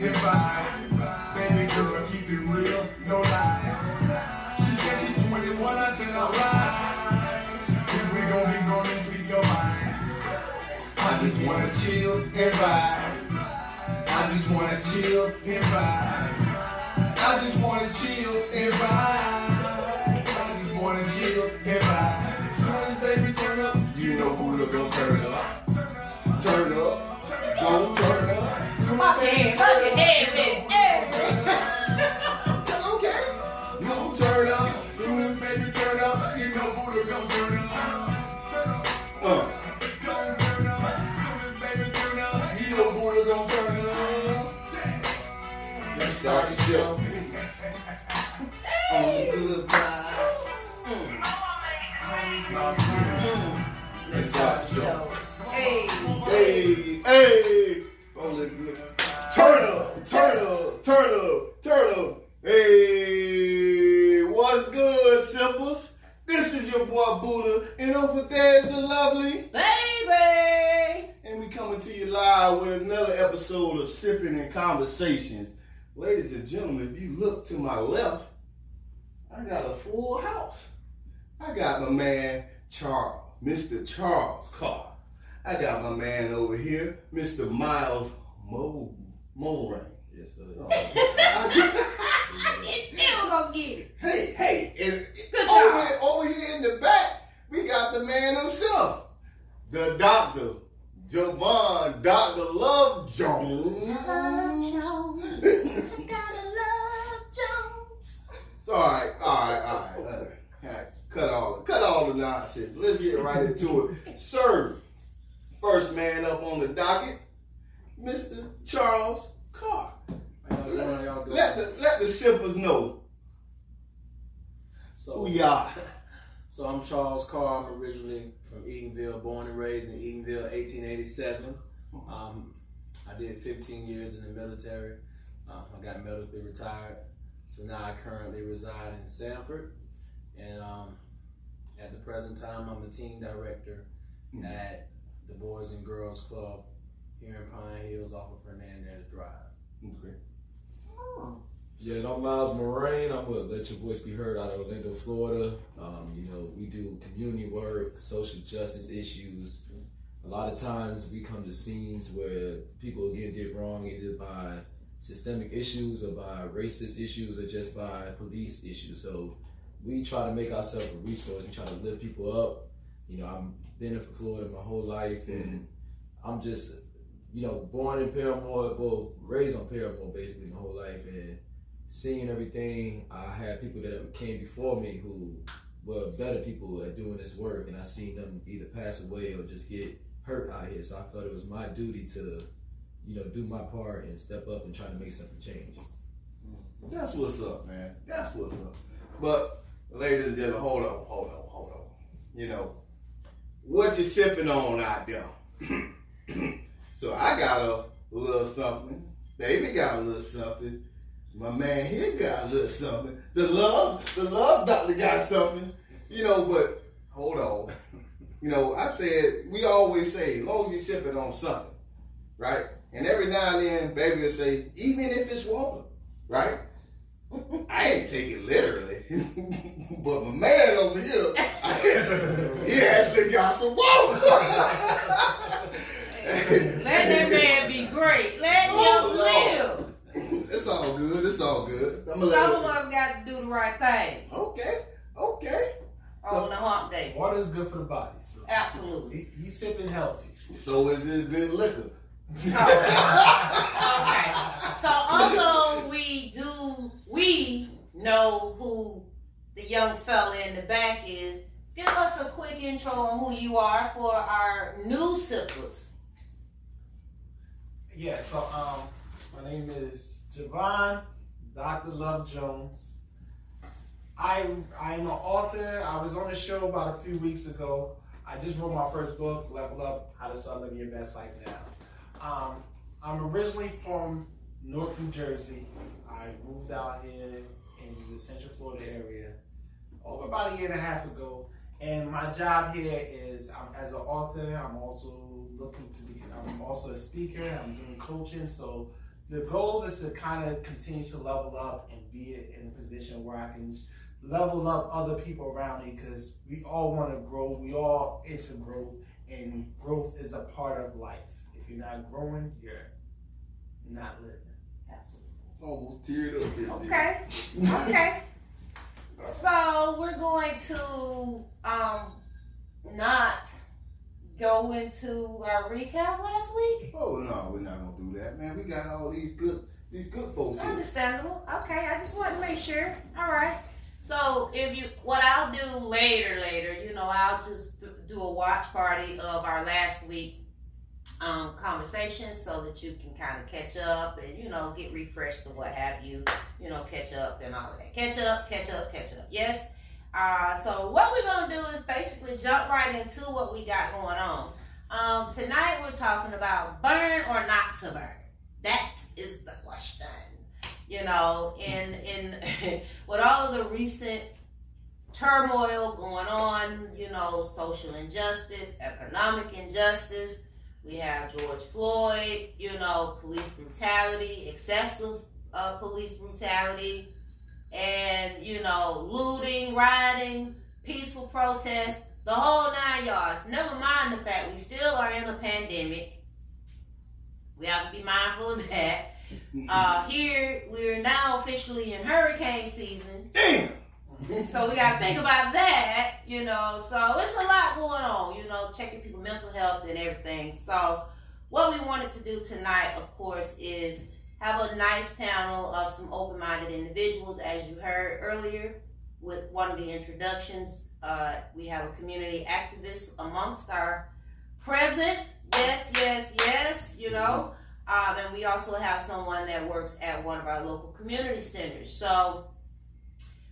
and vibe. Baby girl, keep it real, no lies. She said she's 21, I said alright. If we gon' be going to your mind. I just wanna chill and vibe. I just wanna chill and vibe. I just wanna chill and vibe. I just wanna chill and vibe. Soon as baby turn up, you know who to go turn up. Fuck it, fuck it, damn it, Conversations. Ladies and gentlemen, if you look to my left, I got a full house. I got my man Charles, Mr. Charles Carr. I got my man over here, Mr. Miles Mo Mulrain. Yes, sir. Oh, you still gonna get it. Hey, hey, and Good over, job. over here in the back, we got the man himself, the doctor, Javon, Dr. Love Jones. Love Jones. Gotta love Jones. So, all right, all right, all right. Uh, all right, cut all, cut all the nonsense. Let's get right into it. Sir, first man up on the docket, Mr. Charles Carr. How y'all doing? How y'all doing? Let the let the simples know so, who we are. So I'm Charles Carr. I'm originally from Eatonville, born and raised in Eatonville, 1887. Um, I did 15 years in the military. Um, I got medically retired. So now I currently reside in Sanford. And um, at the present time, I'm the team director Mhm. at the Boys and Girls Club here in Pine Hills off of Hernandez Drive. Okay. Yeah, and I'm Miles Mulrain. I'm gonna let your voice be heard out of Orlando, Florida. Um, you know, we do community work, social justice issues. A lot of times we come to scenes where people get did wrong either by systemic issues or by racist issues or just by police issues. So we try to make ourselves a resource. We try to lift people up. You know, I've been in Florida my whole life and I'm just, you know, born in Paramore, well, raised on Paramore basically my whole life, and seeing everything. I had people that came before me who were better people at doing this work, and I seen them either pass away or just get hurt out here. So I felt it was my duty to, you know, do my part and step up and try to make something change. That's what's up, man. That's what's up. But, ladies and gentlemen, hold on, hold on, hold on. You know, what you sipping on out there? so I got a little something. Baby got a little something. My man here got a little something. The love, the love doctor got something. You know, but hold on. You know, I said we always say, as long as you sip it on something, right? And every now and then, baby will say, even if it's water, right? I ain't take it literally, but my man over here, he actually got some water. Let that man be great. Let Oh, him live. It's all good. It's all good. I'm Some of us got to do the right thing it. Okay. Okay. on the hump day. Water is good for the body. So Absolutely. he, he's sipping healthy. So is this good liquor? Okay. So although we do, we know who the young fella in the back is. Give us a quick intro on who you are for our new sippers. Yeah, so um, my name is Javon Dr. Love Jones. I I'm an author. I was on the show about a few weeks ago. I just wrote my first book, Level Up: How to Start Living Your Best Life Now. Um, I'm originally from Newark, New Jersey. I moved out here in the Central Florida area over about a year and a half ago. And my job here is as an author. I'm also looking to be. I'm also a speaker. I'm doing coaching. So the goal is to kind of continue to level up and be in a position where I can level up other people around me because we all want to grow. We all into growth, and growth is a part of life. If you're not growing, you're not living. Absolutely. Almost teared up. there, Okay. Okay. So we're going to um not go into our recap last week. Oh no, we're not gonna do that, man. We got all these good these good folks here. Understandable. Okay, I just want to make sure. All right. So if you, what I'll do later, later, you know, I'll just do a watch party of our last week um, conversation so that you can kind of catch up and you know get refreshed and what have you. You know, catch up and all of that. Catch up, catch up, catch up. Yes. Uh, so what we're gonna do is basically jump right into what we got going on. Um, tonight we're talking about burn or not to burn. That is the question. You know, in in with all of the recent turmoil going on, you know, social injustice, economic injustice. We have George Floyd, you know, police brutality, excessive uh, police brutality, and you know, looting, rioting, peaceful protest, the whole nine yards. Never mind the fact we still are in a pandemic. We have to be mindful of that. Uh, here we're now officially in hurricane season. Damn. So we gotta think about that, you know. So it's a lot going on, you know, checking people's mental health and everything. So what we wanted to do tonight, of course, is have a nice panel of some open-minded individuals, as you heard earlier with one of the introductions. Uh, we have a community activist amongst our presence. Yes, yes, yes. You know. Um, and we also have someone that works at one of our local community centers. So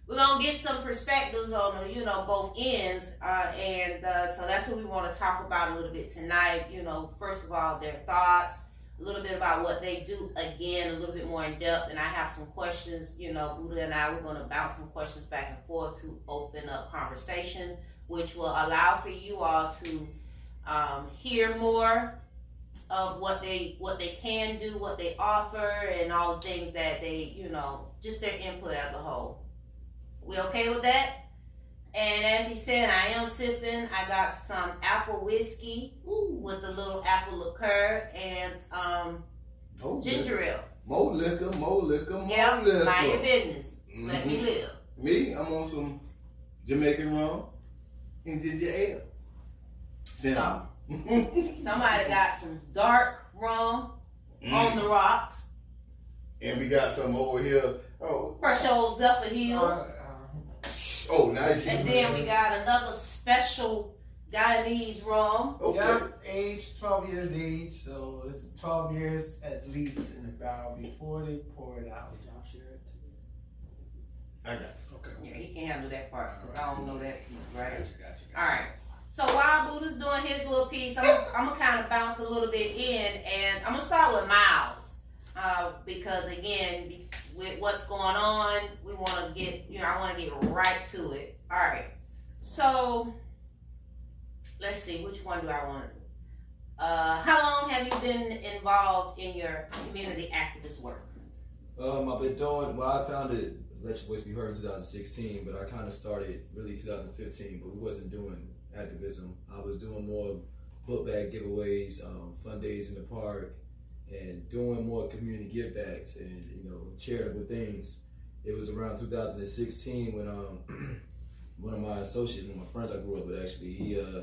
we're gonna get some perspectives on you know both ends, uh, and uh, so that's what we want to talk about a little bit tonight. You know, first of all, their thoughts, a little bit about what they do. Again, a little bit more in depth, and I have some questions. You know, Buddha and I we're gonna bounce some questions back and forth to open up conversation, which will allow for you all to um, hear more of what they what they can do, what they offer, and all the things that they you know just their input as a whole. We okay with that? And as he said, I am sipping. I got some apple whiskey ooh, with a little apple liqueur and um, More ginger liquor, ale. more liquor, more liquor, more Yeah, liquor. mind your business. Let me Mhm. live. Me, I'm on some Jamaican rum and ginger ale. Simple. Somebody got some dark rum on the rocks. and we got some over here. Oh, Fresh old Zephyr Hill. Uh, oh, nice. And then we got another special Guyanese rum. Okay. Yeah, age 12 years age, so it's 12 years at least in the barrel before they pour it out. Did y'all share it I got you. Okay. Yeah, he can handle that part because I don't know that piece, right? Gotcha, gotcha, gotcha. All right. So while Buddha's doing his little piece, I'm, I'm gonna kind of bounce a little bit in, and I'm gonna start with Miles, uh, because again, be- with what's going on, we want to get, you know, I want to get right to it. All right. So let's see, which one do I want to do? Uh, how long have you been involved in your community activist work? Um, I've been doing. Well, I founded Let Your Voice Be Heard in 2016, but I kind of started really 2015. But we wasn't doing activism. I was doing more book bag giveaways, um, fun days in the park, and doing more community give backs and you know charitable things. It was around 2016 when um, one of my associates, one of my friends I grew up with, actually, he uh,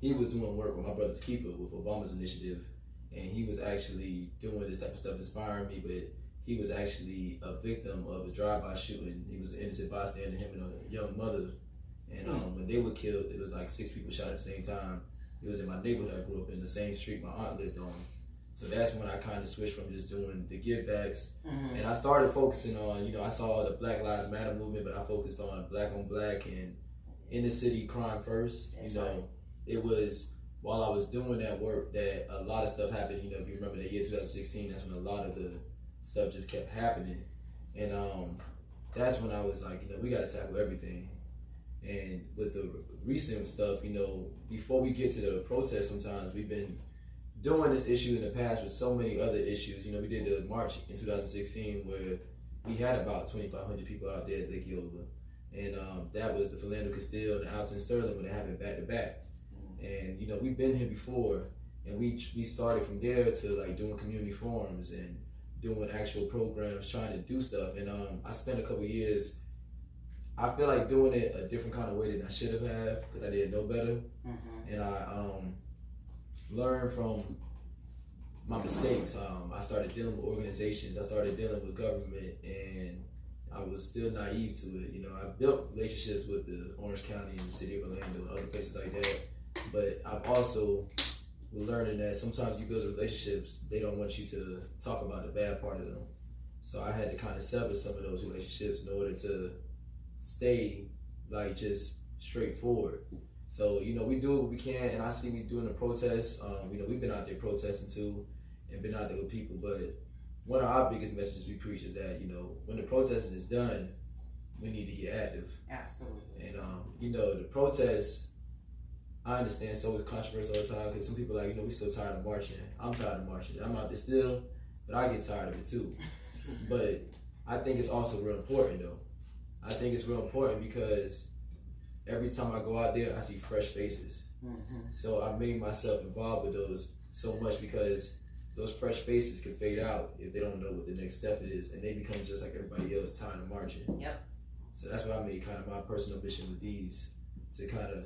he was doing work with my brother's keeper with Obama's initiative, and he was actually doing this type of stuff, inspiring me, but he was actually a victim of a drive-by shooting. He was an innocent bystander, him and a young mother. And um, when they were killed, it was like six people shot at the same time. It was in my neighborhood I grew up in, the same street my aunt lived on. So that's when I kind of switched from just doing the give backs. Mm-hmm. And I started focusing on, you know, I saw the Black Lives Matter movement, but I focused on black on black and inner city crime first. That's you know, right. it was while I was doing that work that a lot of stuff happened. You know, if you remember that year 2016, that's when a lot of the stuff just kept happening. And um, that's when I was like, you know, we got to tackle everything. And with the recent stuff, you know, before we get to the protest, sometimes we've been doing this issue in the past with so many other issues. You know, we did the march in 2016 where we had about 2,500 people out there at Lake Eola. And um, that was the Philando Castile and Alton Sterling when they happened back to back. And, you know, we've been here before and we we started from there to like doing community forums and doing actual programs, trying to do stuff. And um, I spent a couple years. I feel like doing it a different kind of way than I should have had because I didn't know better, Mm-hmm. and I um, learned from my mistakes. Um, I started dealing with organizations. I started dealing with government, and I was still naive to it. You know, I built relationships with the Orange County and the city of Orlando and other places like that. But I've also learning that sometimes you build relationships, they don't want you to talk about the bad part of them. So I had to kind of sever some of those relationships in order to stay like just straightforward. So you know we do what we can, and I see we doing the protests. Um, you know we've been out there protesting too, and been out there with people. But one of our biggest messages we preach is that you know when the protesting is done, we need to get active. Absolutely. And um, you know the protests I understand so it's controversial all the time because some people are like, you know, we still tired of marching. I'm tired of marching. I'm out there still, but I get tired of it too. but I think it's also real important though. I think it's real important because every time I go out there, I see fresh faces. Mm-hmm. So I made myself involved with those so much because those fresh faces can fade out if they don't know what the next step is, and they become just like everybody else, tired of marching. Yep. So that's why I made kind of my personal mission with these to kind of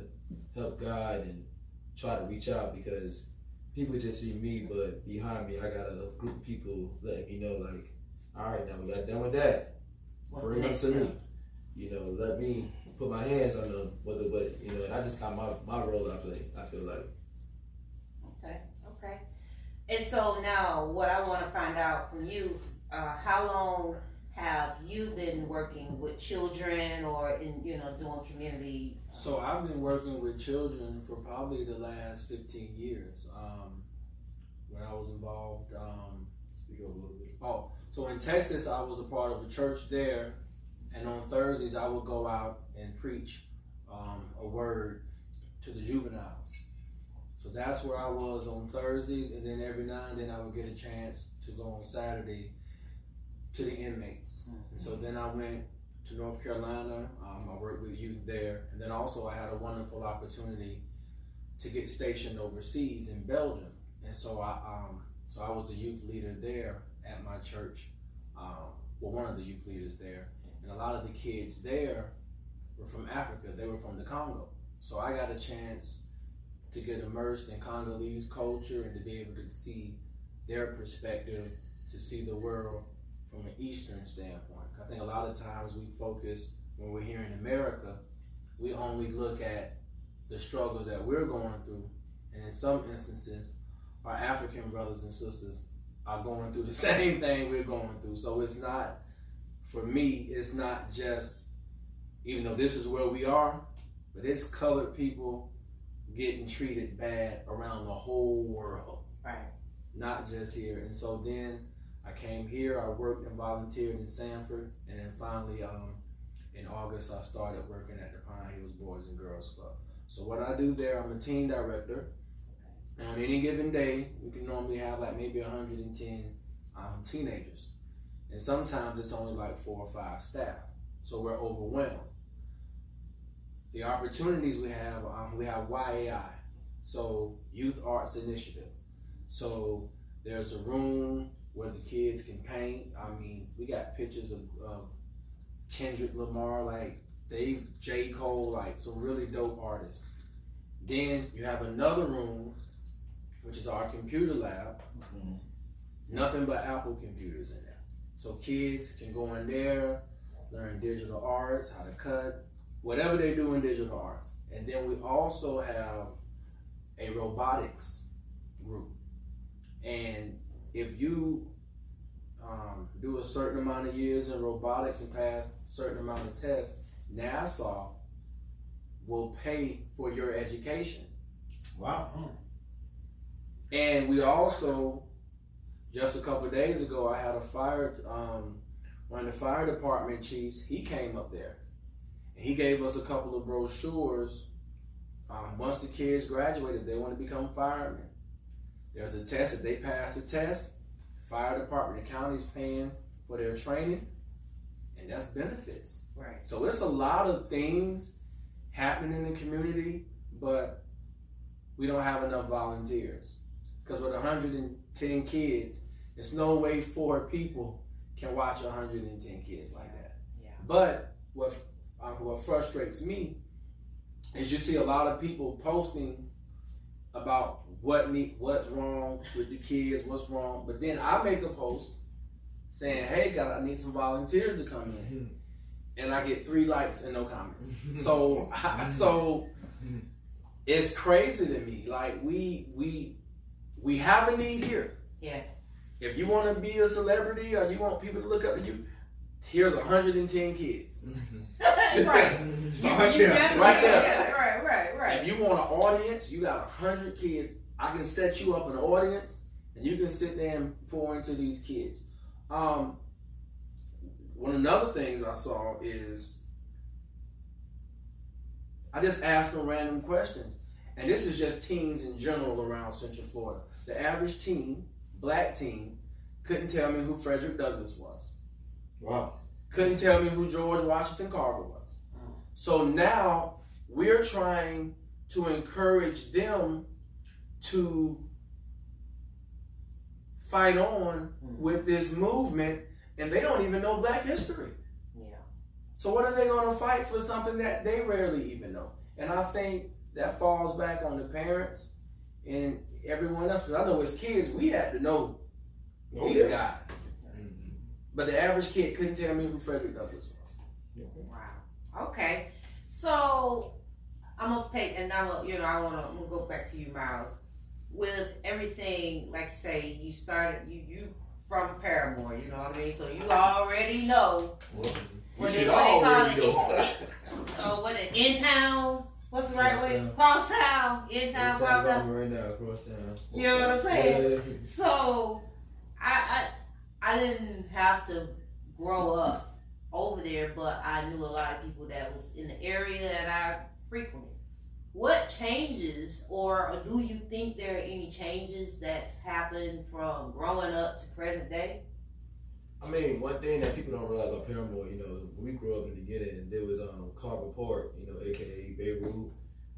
help guide and try to reach out because people just see me, but behind me, I got a group of people letting me know, like, all right, now we got done with that. What's Bring the them next to me. You know, let me put my hands on them, whether, but you know, and I just got my my role I play. I feel like. Okay, okay. And so now, what I want to find out from you, uh, how long have you been working with children or in, you know, doing community? So I've been working with children for probably the last 15 years. Um, when I was involved, um, speak up a little bit. Oh, so in Texas, I was a part of a church there, and on Thursdays I would go out and preach um, a word to the juveniles. So that's where I was on Thursdays, and then every now and then I would get a chance to go on Saturday to the inmates. And so then I went to North Carolina. Um, I worked with youth there, and then also I had a wonderful opportunity to get stationed overseas in Belgium. And so I, um, so I was the youth leader there at my church. Um, well, one of the youth leaders there, and a lot of the kids there were from Africa. They were from the Congo. So I got a chance to get immersed in Congolese culture and to be able to see their perspective, to see the world from an Eastern standpoint. I think a lot of times we focus when we're here in America, we only look at the struggles that we're going through, and in some instances, our African brothers and sisters are going through the same thing we're going through. So it's not, for me, it's not just, even though this is where we are, but it's colored people getting treated bad around the whole world Right. not just here. And so then I came here, I worked and volunteered in Sanford, and then finally, um, in August, I started working at the Pine Hills Boys and Girls Club. So what I do there, I'm a team director. And on any given day, we can normally have like maybe 110 um, teenagers. And sometimes it's only like four or five staff. So we're overwhelmed. The opportunities we have, um, we have YAI, so Youth Arts Initiative. So there's a room where the kids can paint. I mean, we got pictures of, of Kendrick Lamar, like Dave J. Cole, like some really dope artists. Then you have another room, which is our computer lab. Nothing but Apple computers in there. So kids can go in there, learn digital arts, how to cut, whatever they do in digital arts. And then we also have a robotics group. And if you um, do a certain amount of years in robotics and pass a certain amount of tests, NASA will pay for your education. Wow. And we also, just a couple of days ago, I had a fire, um, one of the fire department chiefs, he came up there. And he gave us a couple of brochures. Um, once the kids graduated, they want to become firemen. There's a test. If they pass the test, fire department, the county's paying for their training, and that's benefits. Right. So it's a lot of things happening in the community, but we don't have enough volunteers. Because with 110 kids, there's no way four people can watch 110 kids like that. Yeah. But what uh, what frustrates me is you see a lot of people posting about what need, what's wrong with the kids, what's wrong. But then I make a post saying, "Hey, God, I need some volunteers to come in," mm-hmm. and I get three likes and no comments. Mm-hmm. So, so mm-hmm. it's crazy to me. Like we we we have a need here. Yeah. If you want to be a celebrity or you want people to look up to you, here's 110 kids. right. You, Start you there. Right there. yeah, Right, right, right. If you want an audience, you got 100 kids. I can set you up an audience, and you can sit there and pour into these kids. Um, one of the other things I saw is I just asked them random questions, and this is just teens in general around Central Florida. The average teen, black teen, couldn't tell me who Frederick Douglass was. Wow. Couldn't tell me who George Washington Carver was. Mm. So now we're trying to encourage them to fight on mm. with this movement, and they don't even know Black history. Yeah. So what are they going to fight for something that they rarely even know? And I think that falls back on the parents and everyone else. Because I know as kids we had to know Oh, these yeah. guys, mm-hmm. but the average kid couldn't tell me who Frederick Douglass was. Wow. Okay. So I'm gonna take, and I'm gonna, you know, I wanna, I'm gonna go back to you, Miles. With everything, like you say, you started, you you from Paramore, you know what I mean. So you already know You what they, should what they call already it. know. Oh, what it in town? What's the right way? Cross town, in town, cross town. right now across town. You know what I'm saying? Yeah. So, I, I I didn't have to grow up over there, but I knew a lot of people that was in the area that I frequented. What changes, or do you think there are any changes that's happened from growing up to present day? I mean, one thing that people don't realize about Paramore, you know, when we grew up in the beginning, there was um, Carver Park, you know, aka Beirut,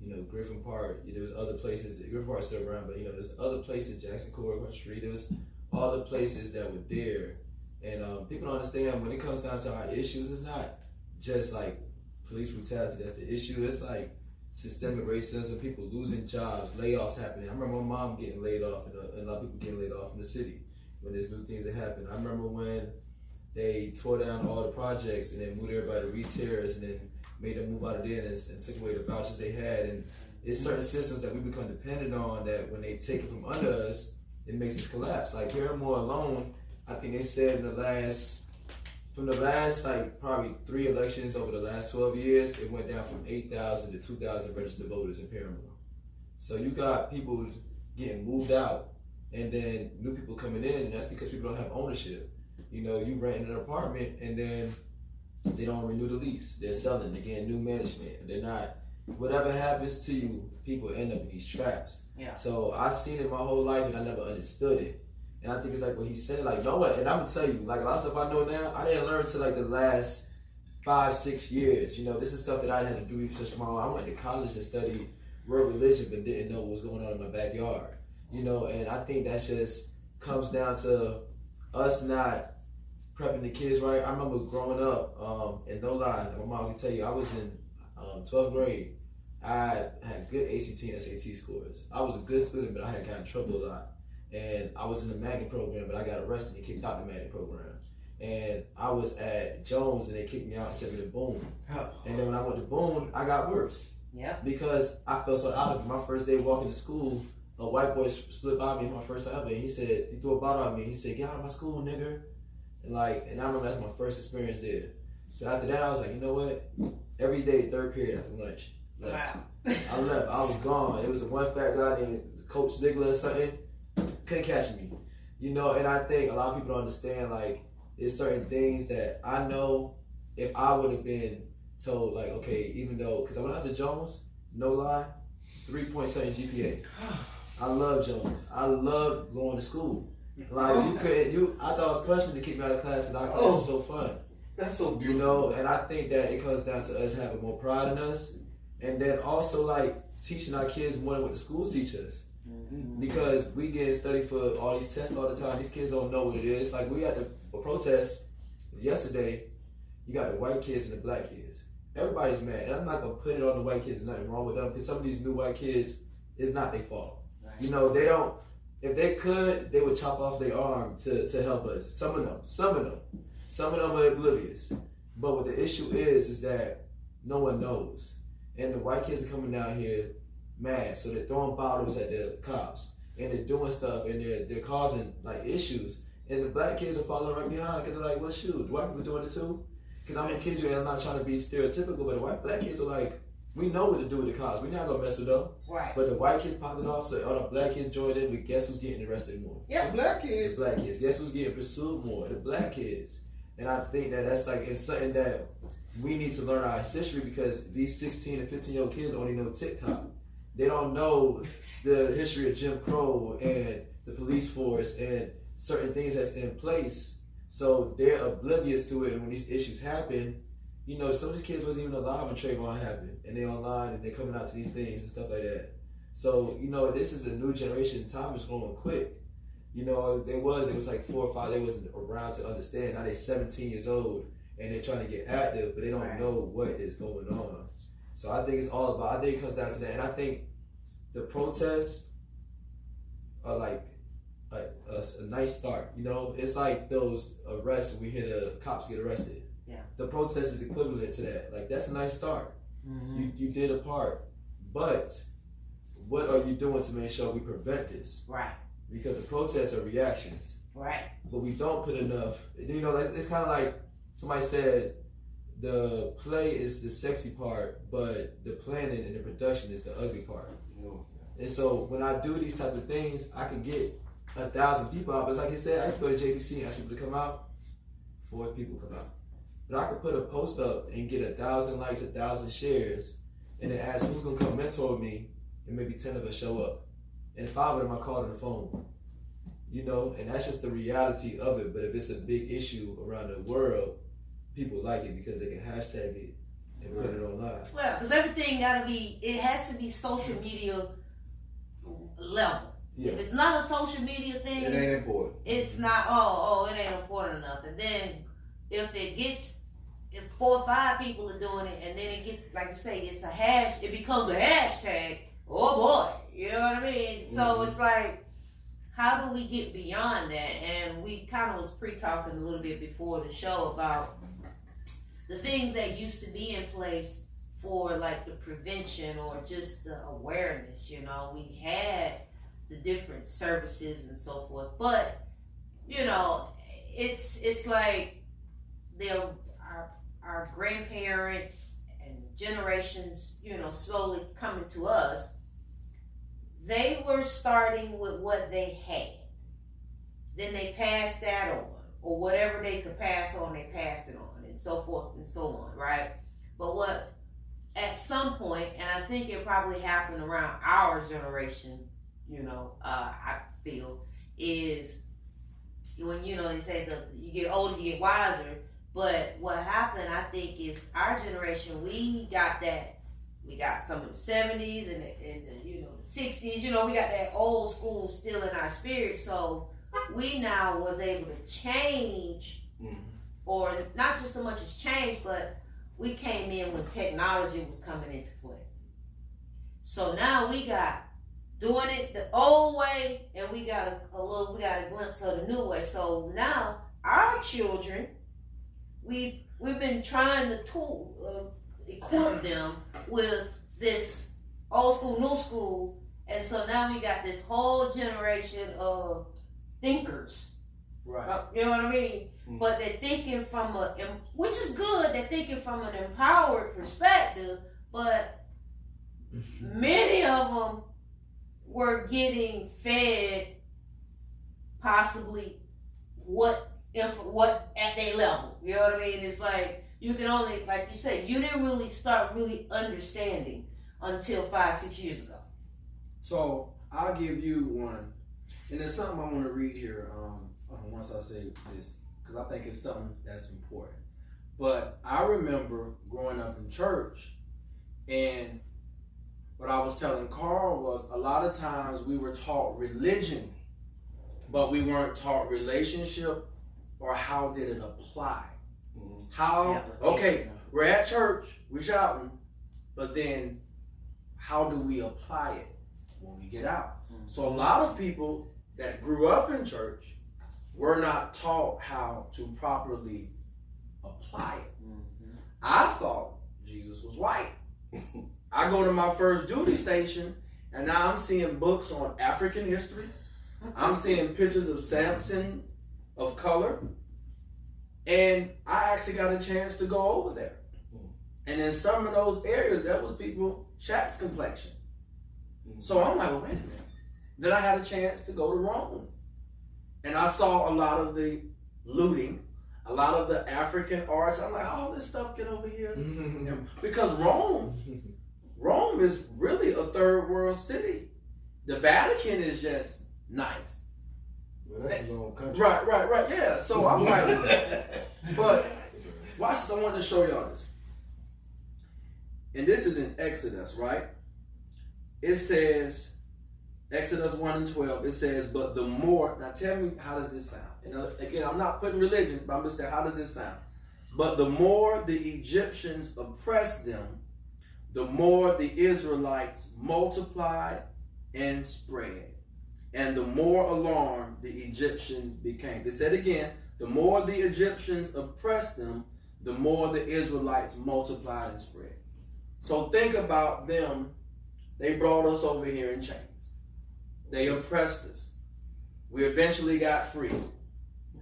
you know, Griffin Park. There was other places. Griffin Park's still around, but you know, there's other places, Jackson Court, street. There was all the places that were there, and um, people don't understand when it comes down to our issues. It's not just like police brutality that's the issue. It's like systemic racism, people losing jobs, layoffs happening. I remember my mom getting laid off, and a lot of people getting laid off in the city when there's new things that happen. I remember when they tore down all the projects and then moved everybody to Reeves Terrace and then made them move out of there and, and took away the vouchers they had. And it's certain systems that we become dependent on that when they take it from under us, it makes us collapse. Like Paramore alone, I think they said in the last, from the last like probably three elections over the last 12 years, it went down from 8,000 to 2,000 registered voters in Paramore. So you got people getting moved out and then new people coming in, and that's because people don't have ownership. You know, you rent an apartment and then they don't renew the lease. They're selling, they're getting new management. They're not whatever happens to you, people end up in these traps. Yeah. So I've seen it my whole life and I never understood it. And I think it's like what he said, like no one and I'm gonna tell you, like a lot of stuff I know now, I didn't learn until like the last five, six years. You know, this is stuff that I had to do research on my own. I went to college and studied world religion but didn't know what was going on in my backyard. You know, and I think that just comes down to us not prepping the kids right. I remember growing up, um, and no lie, my mom can tell you, I was in um, 12th grade. I had good ACT and SAT scores. I was a good student, but I had gotten in trouble a lot. And I was in the magnet program, but I got arrested and kicked out the magnet program. And I was at Jones, and they kicked me out and sent me to Boone. And then when I went to Boone, I got worse Yeah. because I felt so out of it. My first day walking to school, a white boy slid by me my first time ever, and he said he threw a bottle at me. He said, "Get out of my school, nigga." And like, and I remember that's my first experience there. So after that, I was like, you know what? Every day, third period after lunch, left. Wow. I left. I was gone. It was a one fat guy named Coach Ziegler or something. Couldn't catch me. You know, and I think a lot of people don't understand like there's certain things that I know if I would have been told like, okay, even though because when I was at Jones, no lie, three point seven GPA. I love Jones. I love going to school. Like you couldn't, you. I thought it was punishment to kick me out of class because I thought Oh. it was so fun. That's so You know, and I think that it comes down to us having more pride in us, and then also like teaching our kids more than what the schools teach us. Mm-hmm. Because we get study for all these tests all the time. These kids don't know what it is. Like we had the a protest yesterday. You got the white kids and the black kids. Everybody's mad, and I'm not gonna put it on the white kids. There's nothing wrong with them because some of these new white kids, it's not their fault. You know, they don't. If they could, they would chop off their arm to, to help us. Some of them, some of them, some of them are oblivious. But what the issue is, is that no one knows, and the white kids are coming down here mad, so they're throwing bottles at the cops, and they're doing stuff, and they're they're causing like issues, and the black kids are following right behind because they're like, well, shoot, white people doing it too. Because I'm gonna kid and I'm not trying to be stereotypical, but the white black kids are like, we know what to do with the cops. We're not gonna mess with them. Right. But the white kids popped it off, so all the black kids joined in. But guess who's getting arrested more? The black The kids. black kids. Guess who's getting pursued more? The black kids. And I think that that's like it's something that we need to learn our history because these 16 and 15 year old kids only know TikTok. They don't know the history of Jim Crow and the police force and certain things that's in place. So they're oblivious to it. And when these issues happen, you know, some of these kids wasn't even alive when Trayvon happened, and they online and they're coming out to these things and stuff like that. So you know, this is a new generation. Time is going quick. You know, there was it was like four or five. They wasn't around to understand. Now they're 17 years old and they're trying to get active, but they don't Right. know what is going on. So I think it's all about. I think it comes down to that, and I think the protests are like a, a, a nice start. You know, it's like those arrests we hear the cops get arrested. Yeah. The protest is equivalent to that. Like that's a nice start. Mm-hmm. You you did a part, but what are you doing to make sure we prevent this? Right. Because the protests are reactions, Right. but we don't put enough. You know, it's, it's kind of like somebody said, the play is the sexy part, but the planning and the production is the ugly part. And so when I do these type of things, I can get a thousand people out. But like I said, I used to go to JVC and ask people to come out. Four people come out. But I could put a post up and get a thousand likes, a thousand shares, and then ask who's gonna come mentor me, and maybe ten of us show up. And five of them I called on the phone. You know, and that's just the reality of it. But if it's a big issue around the world, people like it because they can hashtag it and put it online. Well, because everything got to be, it has to be social media level. Yeah. If it's not a social media thing, It ain't important. it's not oh oh it ain't important enough and then if it gets if four or five people are doing it and then it get like you say it's a hash it becomes a hashtag oh boy you know what i mean so Mhm. it's like how do we get beyond that and we kind of was pre-talking a little bit before the show about the things that used to be in place for like the prevention or just the awareness you know we had the different services and so forth. But you know, it's it's like they're our our grandparents and generations, you know, slowly coming to us. They were starting with what they had. Then they passed that on, or whatever they could pass on, they passed it on, and so forth and so on, right? But what at some point, and I think it probably happened around our generation, you know, uh, I feel, is when you know they say the you get older, you get wiser. But what happened, I think, is our generation we got that. We got some of the seventies and the, and the you know the sixties. You know, we got that old school still in our spirit. So we now was able to change, Mhm. or not just so much as change, but we came in when technology was coming into play. So now we got doing it the old way, and we got a, a little, we got a glimpse of the new way. So now our children, we we've been trying to tool, uh, equip them with this old school, new school, and so now we got this whole generation of thinkers. Right. So, you know what I mean? Mm. But they're thinking from a, which is good. They're thinking from an empowered perspective, but many of them were getting fed possibly what if what at their level. You know what I mean? It's like you can only, like you said, you didn't really start really understanding until five, six years ago. So I'll give you one, and there's something I want to read here. Um, uh, once I say this, because I think it's something that's important. But I remember growing up in church, and what I was telling Carl was a lot of times we were taught religion, but we weren't taught relationship or how did it apply. Mhm. How Yeah, okay, we're at church, we're shouting, but then how do we apply it when we get out? So a lot of people that grew up in church were not taught how to properly apply it. I thought Jesus was white. I go to my first duty station and now I'm seeing books on African history. I'm seeing pictures of Samson of color. And I actually got a chance to go over there. Mm. And in some of those areas, there was people Shaq's complexion. Mm. So I'm like, well, wait a minute. Then I had a chance to go to Rome. And I saw a lot of the looting, a lot of the African arts. I'm like, all this stuff get over here. Mm-hmm. Because Rome, Rome is really a third world city. The Vatican is just nice. Well, that's his own country. Right, right, right. Yeah. So I'm like, but watch this. I wanted to show y'all this. And this is in Exodus, right? It says, Exodus 1 and 12, it says, but the more, now tell me, how does this sound? And again, I'm not putting religion, but I'm just saying, how does this sound? But the more the Egyptians oppressed them, the more the Israelites multiplied and spread. And the more alarmed the Egyptians became. They said again, the more the Egyptians oppressed them, the more the Israelites multiplied and spread. So think about them. They brought us over here in chains. They oppressed us. We eventually got free.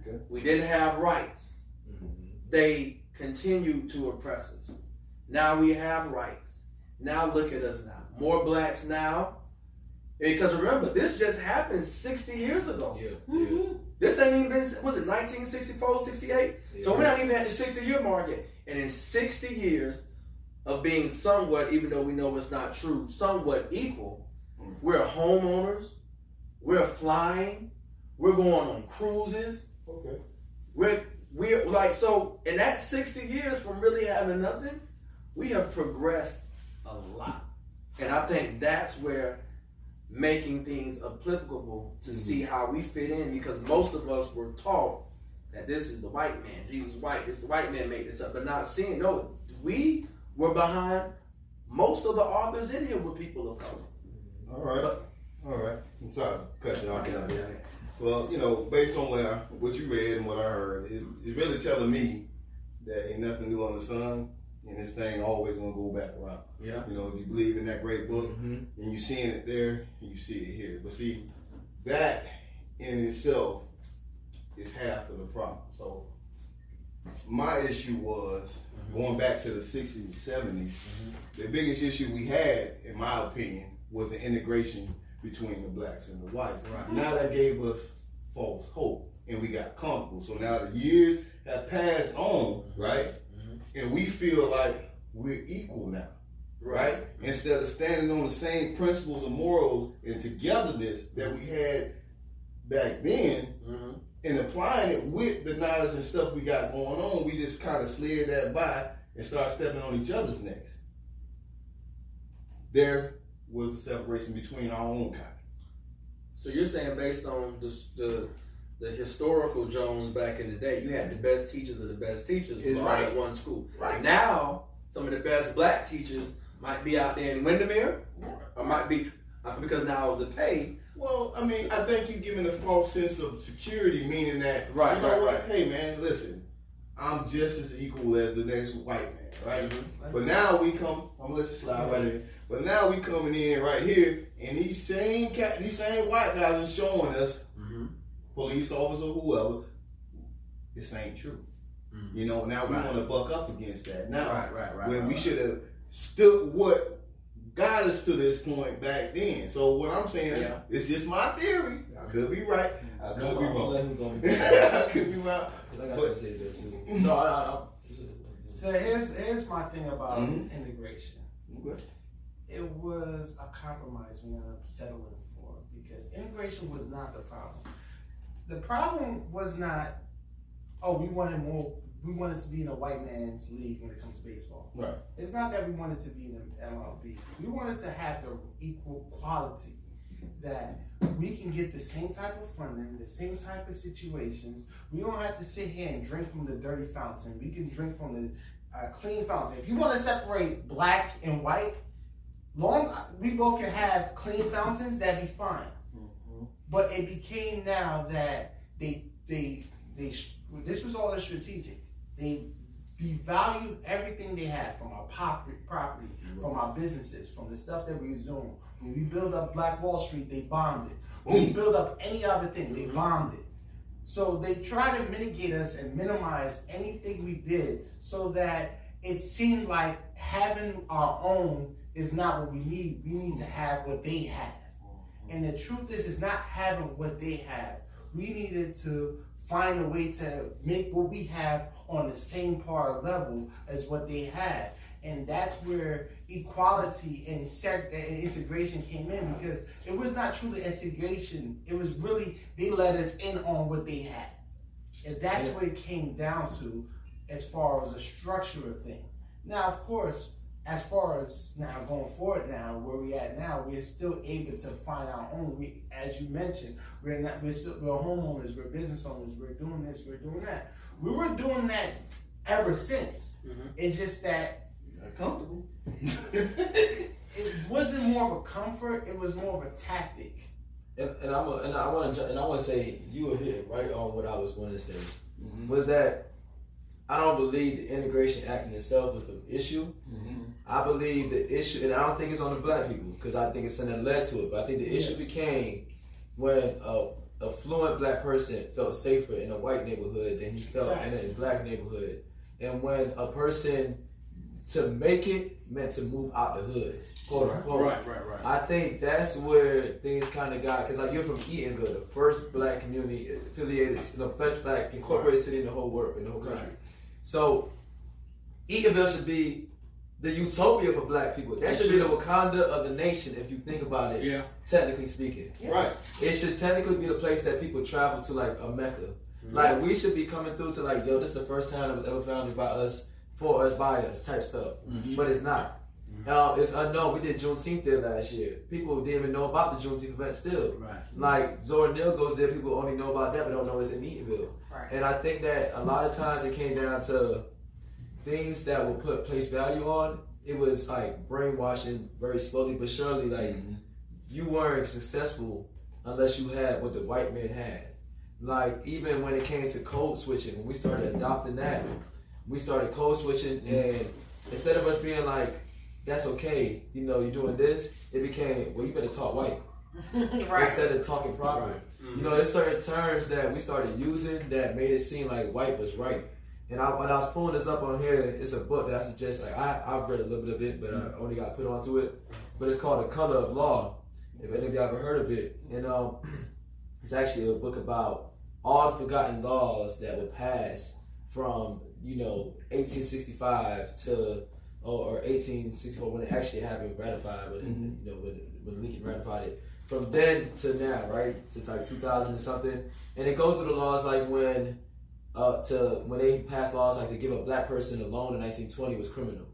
Okay. We didn't have rights. They continued to oppress us. Now we have rights. Now look at us now. More blacks now. Because remember, this just happened 60 years ago. Yeah, yeah. Mm-hmm. This ain't even been, was it 1964, 68? So we're not even at the 60 year mark yet. And in 60 years of being somewhat, even though we know it's not true, somewhat equal, mm-hmm. we're homeowners, we're flying, we're going on cruises, Okay. we're we're like so in that 60 years from really having nothing, we have progressed a lot. And I think that's where making things applicable to mm-hmm. see how we fit in because most of us were taught that this is the white man, Jesus white, this the white man made this up, but not seeing no, we were behind most of the authors in here were people of color. All right. All right. I'm sorry to cut you off. Okay, okay. Well, you know, based on what I, what you read and what I heard, is it's really telling me that ain't nothing new on the sun, and this thing always gonna go back around. Yeah. You know, if you believe in that great book, Mhm. and you seeing it there, and you see it here. But see, that in itself is half of the problem. So my issue was mm-hmm. going back to the 60s and 70s. Mm-hmm. The biggest issue we had, in my opinion, was the integration between the blacks and the whites. Right. Now that gave us false hope, and we got comfortable. So now the years have passed on, mm-hmm. right? And we feel like we're equal now right? Instead of standing on the same principles and morals and togetherness that we had back then Mhm. and applying it with the knowledge and stuff we got going on, we just kind of slid that by and start stepping on each other's necks. There was a separation between our own kind. So you're saying based on the, the the historical Jones back in the day, you had the best teachers of the best teachers all Right. at one school. Right. Now, some of the best black teachers might be out there in Windermere, or might be uh, because now of the pay. Well, I mean, I think you're giving a false sense of security, meaning that, Right, you know right, what? right. Hey, man, listen, I'm just as equal as the next white man, right? Mhm. But now we come, I'm gonna let you slide right in. But now we coming in right here, and these same cat, these same white guys are showing us, Mm-hmm. police officer, whoever, this ain't true. Mhm. You know, now we Right. want to buck up against that. Now, Right, right, right, when we should have stood what got us to this point back then. So what I'm saying, Yeah. it's just my theory. I could be right. I could be I'm wrong. let him go. I could be wrong. Like I But- said, this is no, I, I, I, So here's here's my thing about Mhm. integration. Okay. It was a compromise we ended up settling for because immigration was not the problem. The problem was not, oh, we wanted more, we wanted to be in a white man's league when it comes to baseball. Right. It's not that we wanted to be in the MLB. We wanted to have the equal quality that we can get the same type of funding, the same type of situations. We don't have to sit here and drink from the dirty fountain. We can drink from the uh, clean fountain. If you want to separate black and white, long as we both can have clean fountains, that'd be fine. But it became now that they they they this was all a strategic. They devalued everything they had from our property, property, from our businesses, from the stuff that we doing. When we build up Black Wall Street, they bombed it. When we build up any other thing, they mm-hmm. bombed it. So they try to mitigate us and minimize anything we did so that it seemed like having our own is not what we need. We need to have what they have. Mm-hmm. And the truth is, it's not having what they have. We needed to find a way to make what we have on the same par level as what they had. And that's where equality and, seg- and integration came in because it was not truly integration. It was really, they let us in on what they had. And that's what it came down to as far as a structural thing. Now, of course, as far as now going forward now, where we at now, we're still able to find our own. We, as you mentioned, we're not we're still we're homeowners, we're business owners, we're doing this, we're doing that. We were doing that ever since. Mm-hmm. It's just that Got comfortable. it wasn't more of a comfort; it was more of a tactic. And, and I'm a, and I want to and I want to say you were hit right on what I was going to say mm-hmm. was that I don't believe the Integration Act in itself was the issue. Mm-hmm. I believe the issue, and I don't think it's on the black people because I think it's something that led to it. But I think the issue became when a, a fluent black person felt safer in a white neighborhood than he felt in a black neighborhood, and when a person to make it meant to move out the hood, quote unquote. right, right. right. I think that's where things kind of got because like you're from Eatonville, the first black community affiliated, the first black incorporated city in the whole world, in the whole country. Right. So Eatonville should be the utopia for black people. That It should be the. Wakanda of the nation, if you think about it. Yeah. Technically speaking, Right. it should technically be the place that people travel to, like a Mecca. Mm-hmm. Like we should be coming through to like, yo, this is the first time it was ever founded by us, for us, by us, type stuff. Mm-hmm. But it's not. Uh, it's unknown. We did Juneteenth there last year. People didn't even know about the Juneteenth event still. Right. Like Zora Neale goes there, people only know about that, but don't know it's in Eatonville. Right. And I think that a lot of times it came down to things that were put place value on. It was like brainwashing very slowly but surely. Like mm-hmm. you weren't successful unless you had what the white man had. Like even when it came to code switching, when we started adopting that, we started code switching, mm-hmm. and instead of us being like, "That's okay," you know, you're doing this, it became, "Well, you better talk white." right. instead of talking proper. You know, there's certain terms that we started using that made it seem like white was right. And I, when I was pulling this up on here, it's a book that I suggest. Like I, I've read a little bit of it, but I only got put onto it. But it's called The Color of Law. If any of y'all ever heard of it, and um, it's actually a book about all the forgotten laws that were passed from you know 1865 to or, or 1864 when it actually happened, ratified, when it, Mhm. you know when, when Lincoln ratified it. From then to now, right, since like 2000 or something, and it goes through the laws like when uh, to when they passed laws like to give a black person a loan in 1920 was criminal.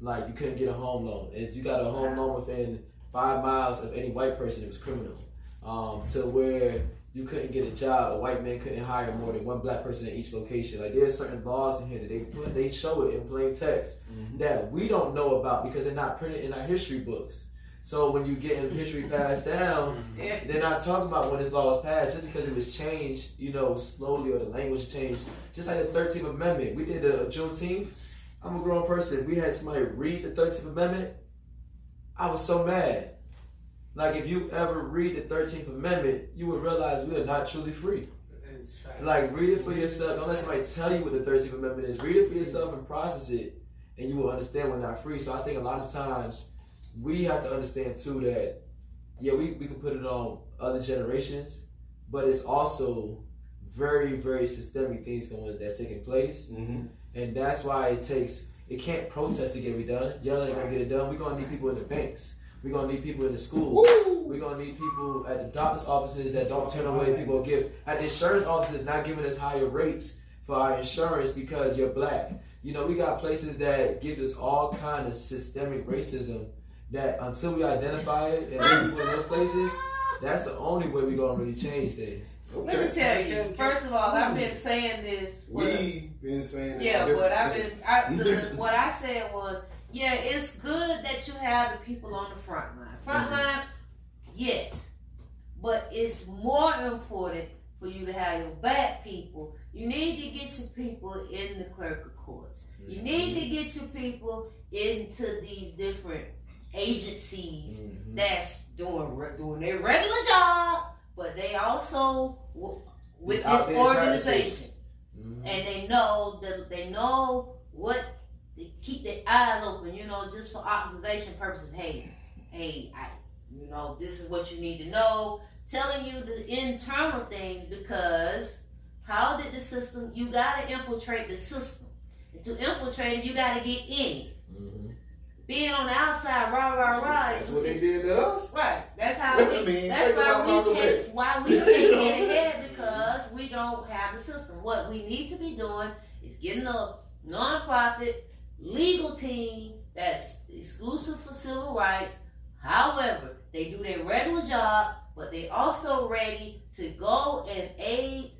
Like you couldn't get a home loan. If you got a home loan within five miles of any white person, it was criminal. Um, to where you couldn't get a job, a white man couldn't hire more than one black person at each location. Like there's certain laws in here that they put, they show it in plain text that we don't know about because they're not printed in our history books. So when you get history passed down, Yeah. they're not talking about when this law was passed just because it was changed, you know, slowly or the language changed. Just like the 13th Amendment. We did the Juneteenth. I'm a grown person. We had somebody read the 13th Amendment. I was so mad. Like, if you ever read the 13th Amendment, you would realize we are not truly free. Like, read it for yourself. Don't let somebody tell you what the 13th Amendment is. Read it for yourself and process it, and you will understand we're not free. So I think a lot of times we have to understand, too, that, yeah, we, we can put it on other generations, but it's also very, very systemic things going that's taking place. Mm-hmm. And that's why it takes, it can't protest to get it done. Yelling ain't gonna get it done. We're gonna need people in the banks. We're gonna need people in the school. Woo! We're gonna need people at the doctor's offices that don't turn away people give at the insurance offices not giving us higher rates for our insurance because you're black. You know, we got places that give us all kind of systemic racism that until we identify it and get people in those places, that's the only way we're gonna really change things. Let me tell you. First of all, I've been saying this. for- We been saying that Yeah, but I've been. I, the, what I said was, yeah, it's good that you have the people on the front line. Front Mm-hmm. line, yes, but it's more important for you to have your back people. You need to get your people in the clerical courts. You Mm-hmm. need to get your people into these different agencies Mhm. that's doing re- doing their regular job, but they also w- with this organization Mhm. and they know that they know what they keep their eyes open, you know, just for observation purposes. Hey, hey, I, you know, this is what you need to know. Telling you the internal things because how did the system? You gotta infiltrate the system. And to infiltrate it, you gotta get in it. Mhm. Being on the outside, rah rah rah. That's what they did to us. Right. That's how I we. mean, that's why we can't. Why we can't get ahead because we don't have the system. What we need to be doing is getting a nonprofit legal team that's exclusive for civil rights. However, they do their regular job, but they also ready to go and aid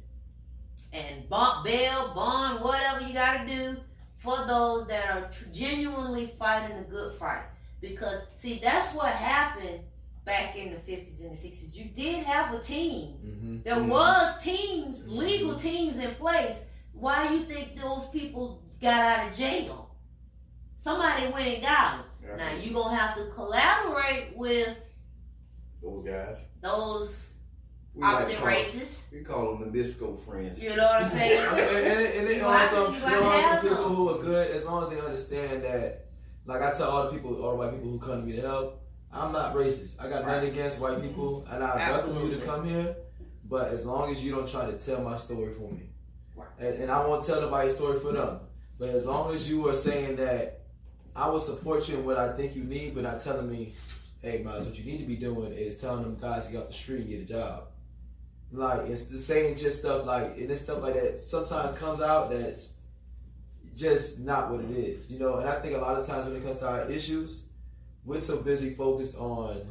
and bond, bail, bond, whatever you got to do for those that are tr- genuinely fighting a good fight. Because see, that's what happened back in the fifties and the sixties. You did have a team. Mhm. There Mhm. was teams, legal teams in place. Why do you think those people got out of jail? Somebody went and got them. Yeah. Now you're gonna have to collaborate with Those guys. those We like to opposite call- races. We call them Nabisco friends. You know what I'm saying? and, and then You have to- also, you there have to are some people them. who are good as long as they understand that. Like I tell all the people, all the white people who come to me to help, I'm not racist. I got nothing against white mm-hmm. people, and I welcome you to come here. But as long as you don't try to tell my story for me, Right. and, and I won't tell nobody's story for them. But as long as you are saying that I will support you in what I think you need, but not telling me, hey, Miles, what you need to be doing is telling them guys to get off the street and get a job. Like it's the same just stuff like and this stuff like that sometimes comes out that's just not what it is, you know. And I think a lot of times when it comes to our issues, we're so busy focused on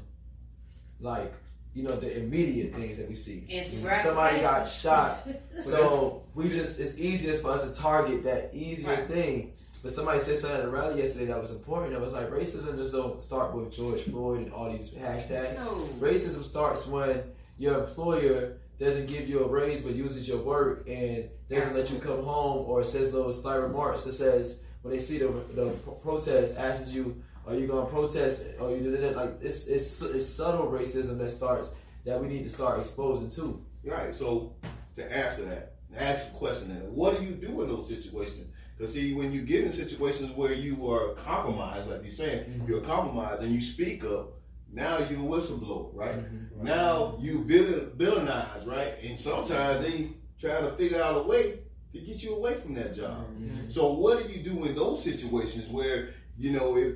like you know the immediate things that we see. Instant Somebody got shot, so we just it's easier for us to target that easier Right. thing. But somebody said something at a rally yesterday that was important. It was like racism just don't start with George Floyd and all these hashtags. No. Racism starts when your employer doesn't give you a raise but uses your work and doesn't let you come home or says little slight remarks that says when they see the, the protest asks you are you going to protest or you did it like it's, it's it's subtle racism that starts that we need to start exposing too Right. So to answer that, ask the question then, what do you do in those situations? Because see, when you get in situations where you are compromised, like you're saying, Mhm. you're compromised and you speak up, now you're a whistleblower, right? Mm-hmm. Now you villain, villainize, right? And sometimes they try to figure out a way to get you away from that job. Mm-hmm. So what do you do in those situations where you know if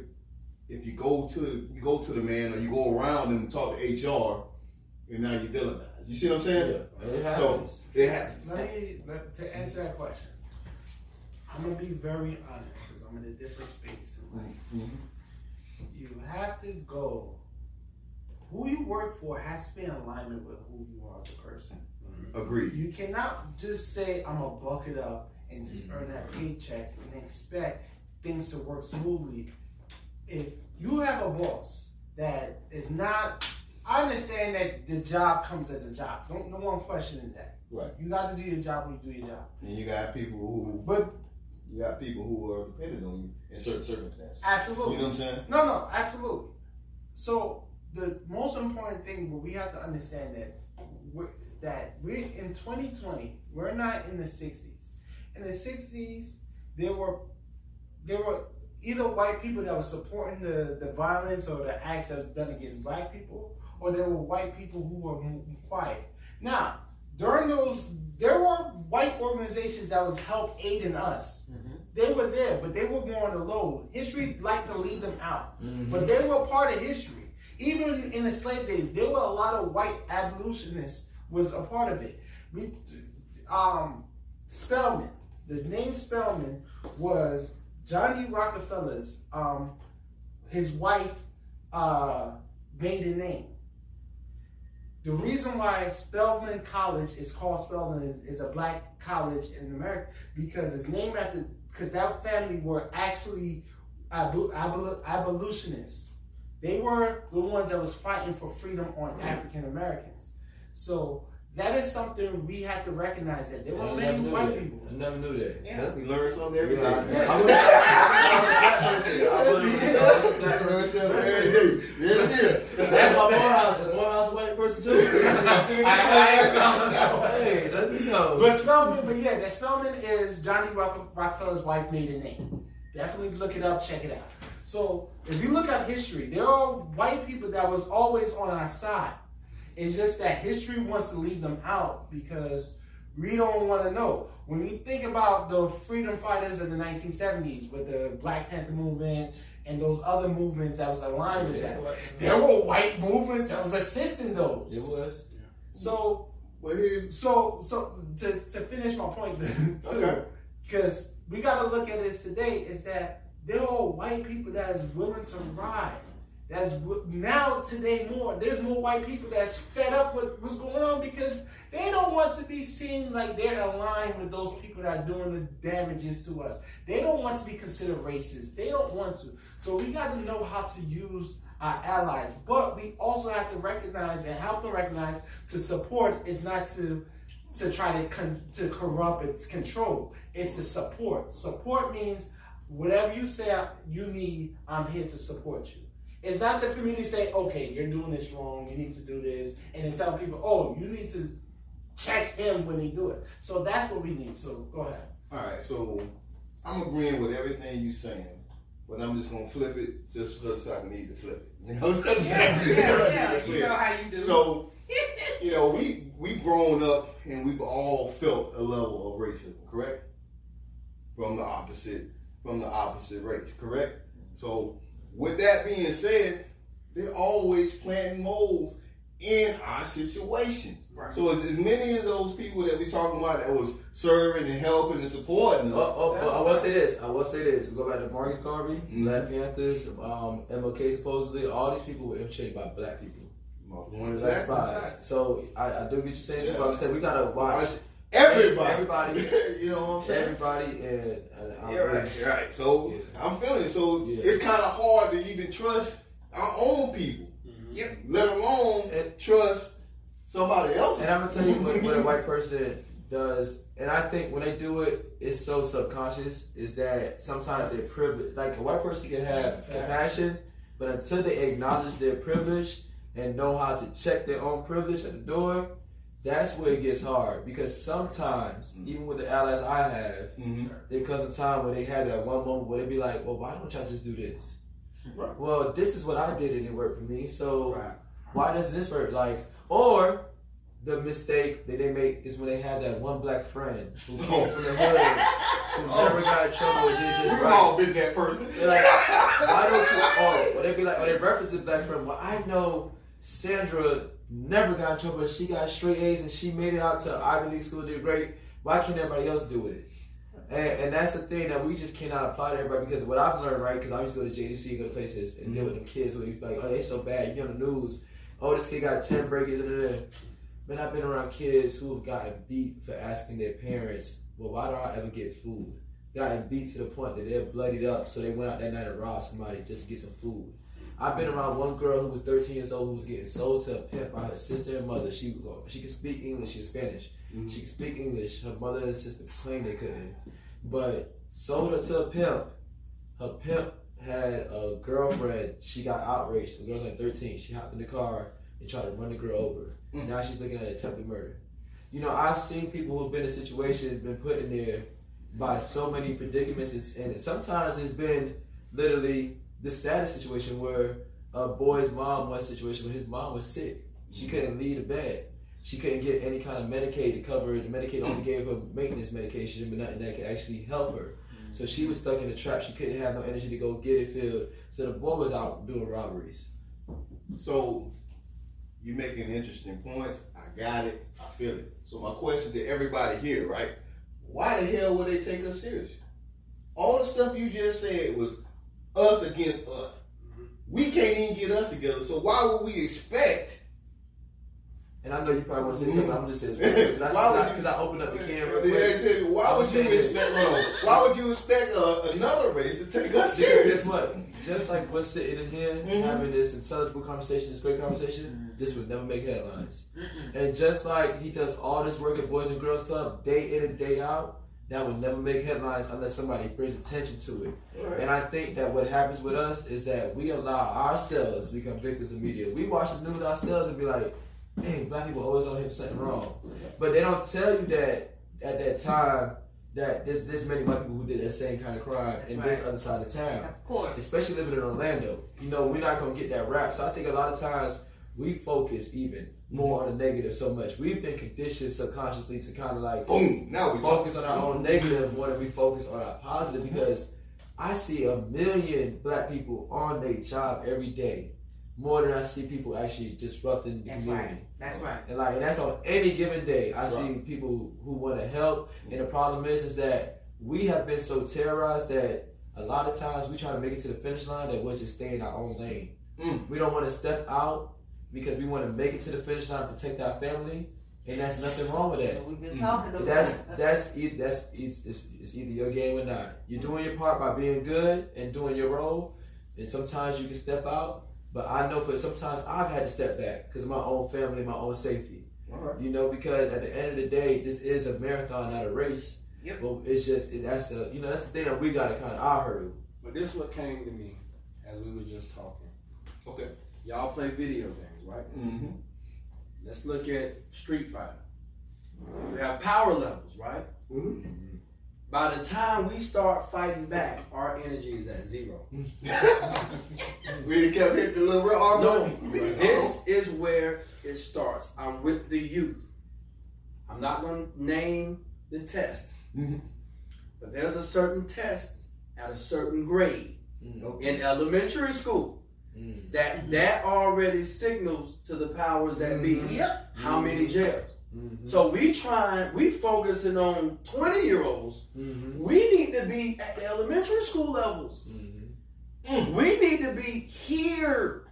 if you go to you go to the man or you go around and talk to HR and now you villainize? You see what I'm saying? yeah it So it happens. Let me let, to answer that question. I'm gonna be very honest because I'm in a different space in life. Mm-hmm. You have to go. Who you work for has to be in alignment with who you are as a person. Mm-hmm. Agreed. You cannot just say I'm gonna buck it up and just mm-hmm. earn that paycheck and expect things to work smoothly. If you have a boss that is not, I understand that the job comes as a job. No, no one question is that. Right. You got to do your job when you do your job. And you got people who But you got people who are dependent on you in certain circumstances. absolutely, You know what I'm saying? No, no, absolutely. So the most important thing, what we have to understand that we're, that we're in 2020. We're not in the 60s. In the 60s, there were there were either white people that were supporting the, the violence or the acts that was done against black people, or there were white people who were quiet. Now, during those, there were white organizations that was help aiding us. They were there, but they were more on the low. History liked to leave them out. Mhm. But they were part of history. Even in the slave days, there were a lot of white abolitionists was a part of it. We, um, Spelman, the name Spelman was Johnny Rockefeller's, um, his wife, uh, maiden name. The reason why Spelman College is called Spelman is, is a black college in America because it's named after because that family were actually abol- abol- abolitionists. They were the ones that was fighting for freedom on African Americans. So that is something we have to recognize that there were many white that. people. I never knew that. Yeah. We learn something every day. Yeah, I- We learn something every day. There it is. That's my Morehouse. Is Morehouse white person too? hey, let me know. But Spelman, but yeah, that Spelman is Johnny Rock- Rockefeller's wife maiden name. Definitely look it up, check it out. So if you look at history, there are white people that was always on our side. It's just that history wants to leave them out because we don't want to know. When you think about the freedom fighters of the 1970s with the Black Panther movement and those other movements that was aligned with that, there were white movements that was assisting those. It those. was. So Well, here's so, so to, to finish my point, too, Okay. because we got to look at this today, is that there are all white people that is willing to ride. That's now today more. There's more white people that's fed up with what's going on because they don't want to be seen like they're aligned with those people that are doing the damages to us. They don't want to be considered racist. They don't want to. So we got to know how to use our allies, but we also have to recognize and help them recognize to support is not to to try to con- to corrupt its control. It's to support. Support means whatever you say you need, I'm here to support you. It's not that for me to say, okay, you're doing this wrong, you need to do this, and then tell people, oh, you need to check him when he do it. So that's what we need. So go ahead. all right. So I'm agreeing with everything you're saying, but I'm just gonna flip it just because I need to flip it. You know what I'm saying? yeah, yeah. You know how you do. So, you know, we we've grown up and we've all felt a level of racism, correct? From the opposite, from the opposite race, correct? So, with that being said, they're always planting moles in our situations. Right. So, as, as many of those people that we talking about that was serving and helping and supporting us, Oh, oh, but I will say this. I will say this. We go back to Marcus Garvey, Mhm. Black Panthers, um, MLK supposedly. All these people were infiltrated by black people, black black spies. So I, I do get you saying. too, But I'm saying we gotta watch Everybody, Everybody. you know what I'm saying? everybody and, and I Yeah, right, really- right. So Yeah. I'm feeling it. So Yeah. it's kind of hard to even trust our own people, mm-hmm. Yep. let alone And- trust somebody else. And I'm gonna tell you what, what a white person does, and I think when they do it, it's so subconscious. Is that sometimes they're privileged. Like a white person can have compassion, but until they acknowledge their privilege and know how to check their own privilege at the door, that's where it gets hard. Because sometimes, even with the allies I have, Mhm. there comes a time where they have that one moment where they be like, "Well, why don't y'all just do this?" Right. Well, this is what I did and it worked for me. So Right. why doesn't this work? Like, or the mistake that they make is when they have that one black friend who came from the hood, who never got in trouble and did just We've right. all been that person. They're like, why don't you? Oh, or they be like, or they reference the black friend. Well, I know Sandra never got in trouble. She got straight A's and she made it out to Ivy League school, did great. Why can't everybody else do it? And, and that's the thing that we just cannot apply to everybody because what I've learned, right? Because I used to go to JDC, go to places, and deal with them kids who be like, oh, they so bad. You on the news. Oh, this kid got ten breakers. Da. Man, I've been around kids who have gotten beat for asking their parents, well, why do I ever get food? Gotten beat to the point that they're bloodied up, so they went out that night and robbed somebody just to get some food. I've been around one girl who was 13 years old who was getting sold to a pimp by her sister and mother. She she could speak English and Spanish. She could speak English. Her mother and sister claimed they couldn't, but sold her to a pimp. Her pimp had a girlfriend. She got outraged. The girl's like 13. She hopped in the car and tried to run the girl over. Mm. Now she's looking at attempted murder. You know, I've seen people who've been in situations, been put in there by so many predicaments, and sometimes it's been literally the saddest situation where a boy's mom was a situation where his mom was sick. She mm-hmm. couldn't leave the bed. She couldn't get any kind of Medicaid to cover it. The Medicaid only gave her maintenance medication, but nothing that could actually help her. Mm-hmm. So she was stuck in a trap. She couldn't have no energy to go get it filled. So the boy was out doing robberies. So you making interesting points. I got it. I feel it. So my question to everybody here, right? Why the hell would they take us serious? All the stuff you just said was us against us. We can't even get us together. So why would we expect? And I know you probably want to say something. I'm just saying because I, Why would you- because I opened up the camera. Yeah, exactly. Why I would you expect? Why would you expect uh, another race to take us serious? guess what? Just like we're sitting in here Mhm. having this intelligible conversation, this great conversation, this would never make headlines. And just like he does all this work at Boys and Girls Club day in and day out, that would never make headlines unless somebody brings attention to it. And I think that what happens with us is that we allow ourselves to become victims of media. We watch the news ourselves and be like, dang, black people always on here for something wrong. But they don't tell you that at that time that there's this many white people who did that same kind of crime That's in right. this other side of town Of course. especially living in Orlando. You know, we're not gonna get that rap. So I think a lot of times we focus even more on the negative so much. We've been conditioned subconsciously to kind of like Boom. Now we talk. focus on our own negative more than we focus on our positive because I see a million black people on their job every day more than I see people actually disrupting the That's community. right. That's right. And like and that's on any given day. I see people who want to help, and the problem is is that we have been so terrorized that a lot of times we try to make it to the finish line that we're just staying in our own lane. Mm. We don't want to step out because we want to make it to the finish line, protect our family, and that's nothing wrong with that. We've been talking about That's that's e- that's it's, it's, it's either your game or not. You're doing your part by being good and doing your role, and sometimes you can step out. But I know for sometimes I've had to step back because of my own family, my own safety. All right. You know, because at the end of the day, this is a marathon, not a race. Yep. But it's just it, that's the you know that's the thing that we got to kind of our hurdle. But this is what came to me as we were just talking. Okay. Y'all play video games, right? Mm-hmm. Let's look at Street Fighter. You have power levels, right? Mm-hmm. By the time we start fighting back, our energy is at zero. we kept hitting the little red arm. No, this is where it starts. I'm with the youth. I'm not going to name the test, Mhm. but there's a certain test at a certain grade in elementary school Mm. that that already signals to the powers that be Yep. how many jails. Mhm. So we trying, we focusing on 20 year olds. Mhm. We need to be at the elementary school levels. Mhm. We need to be here.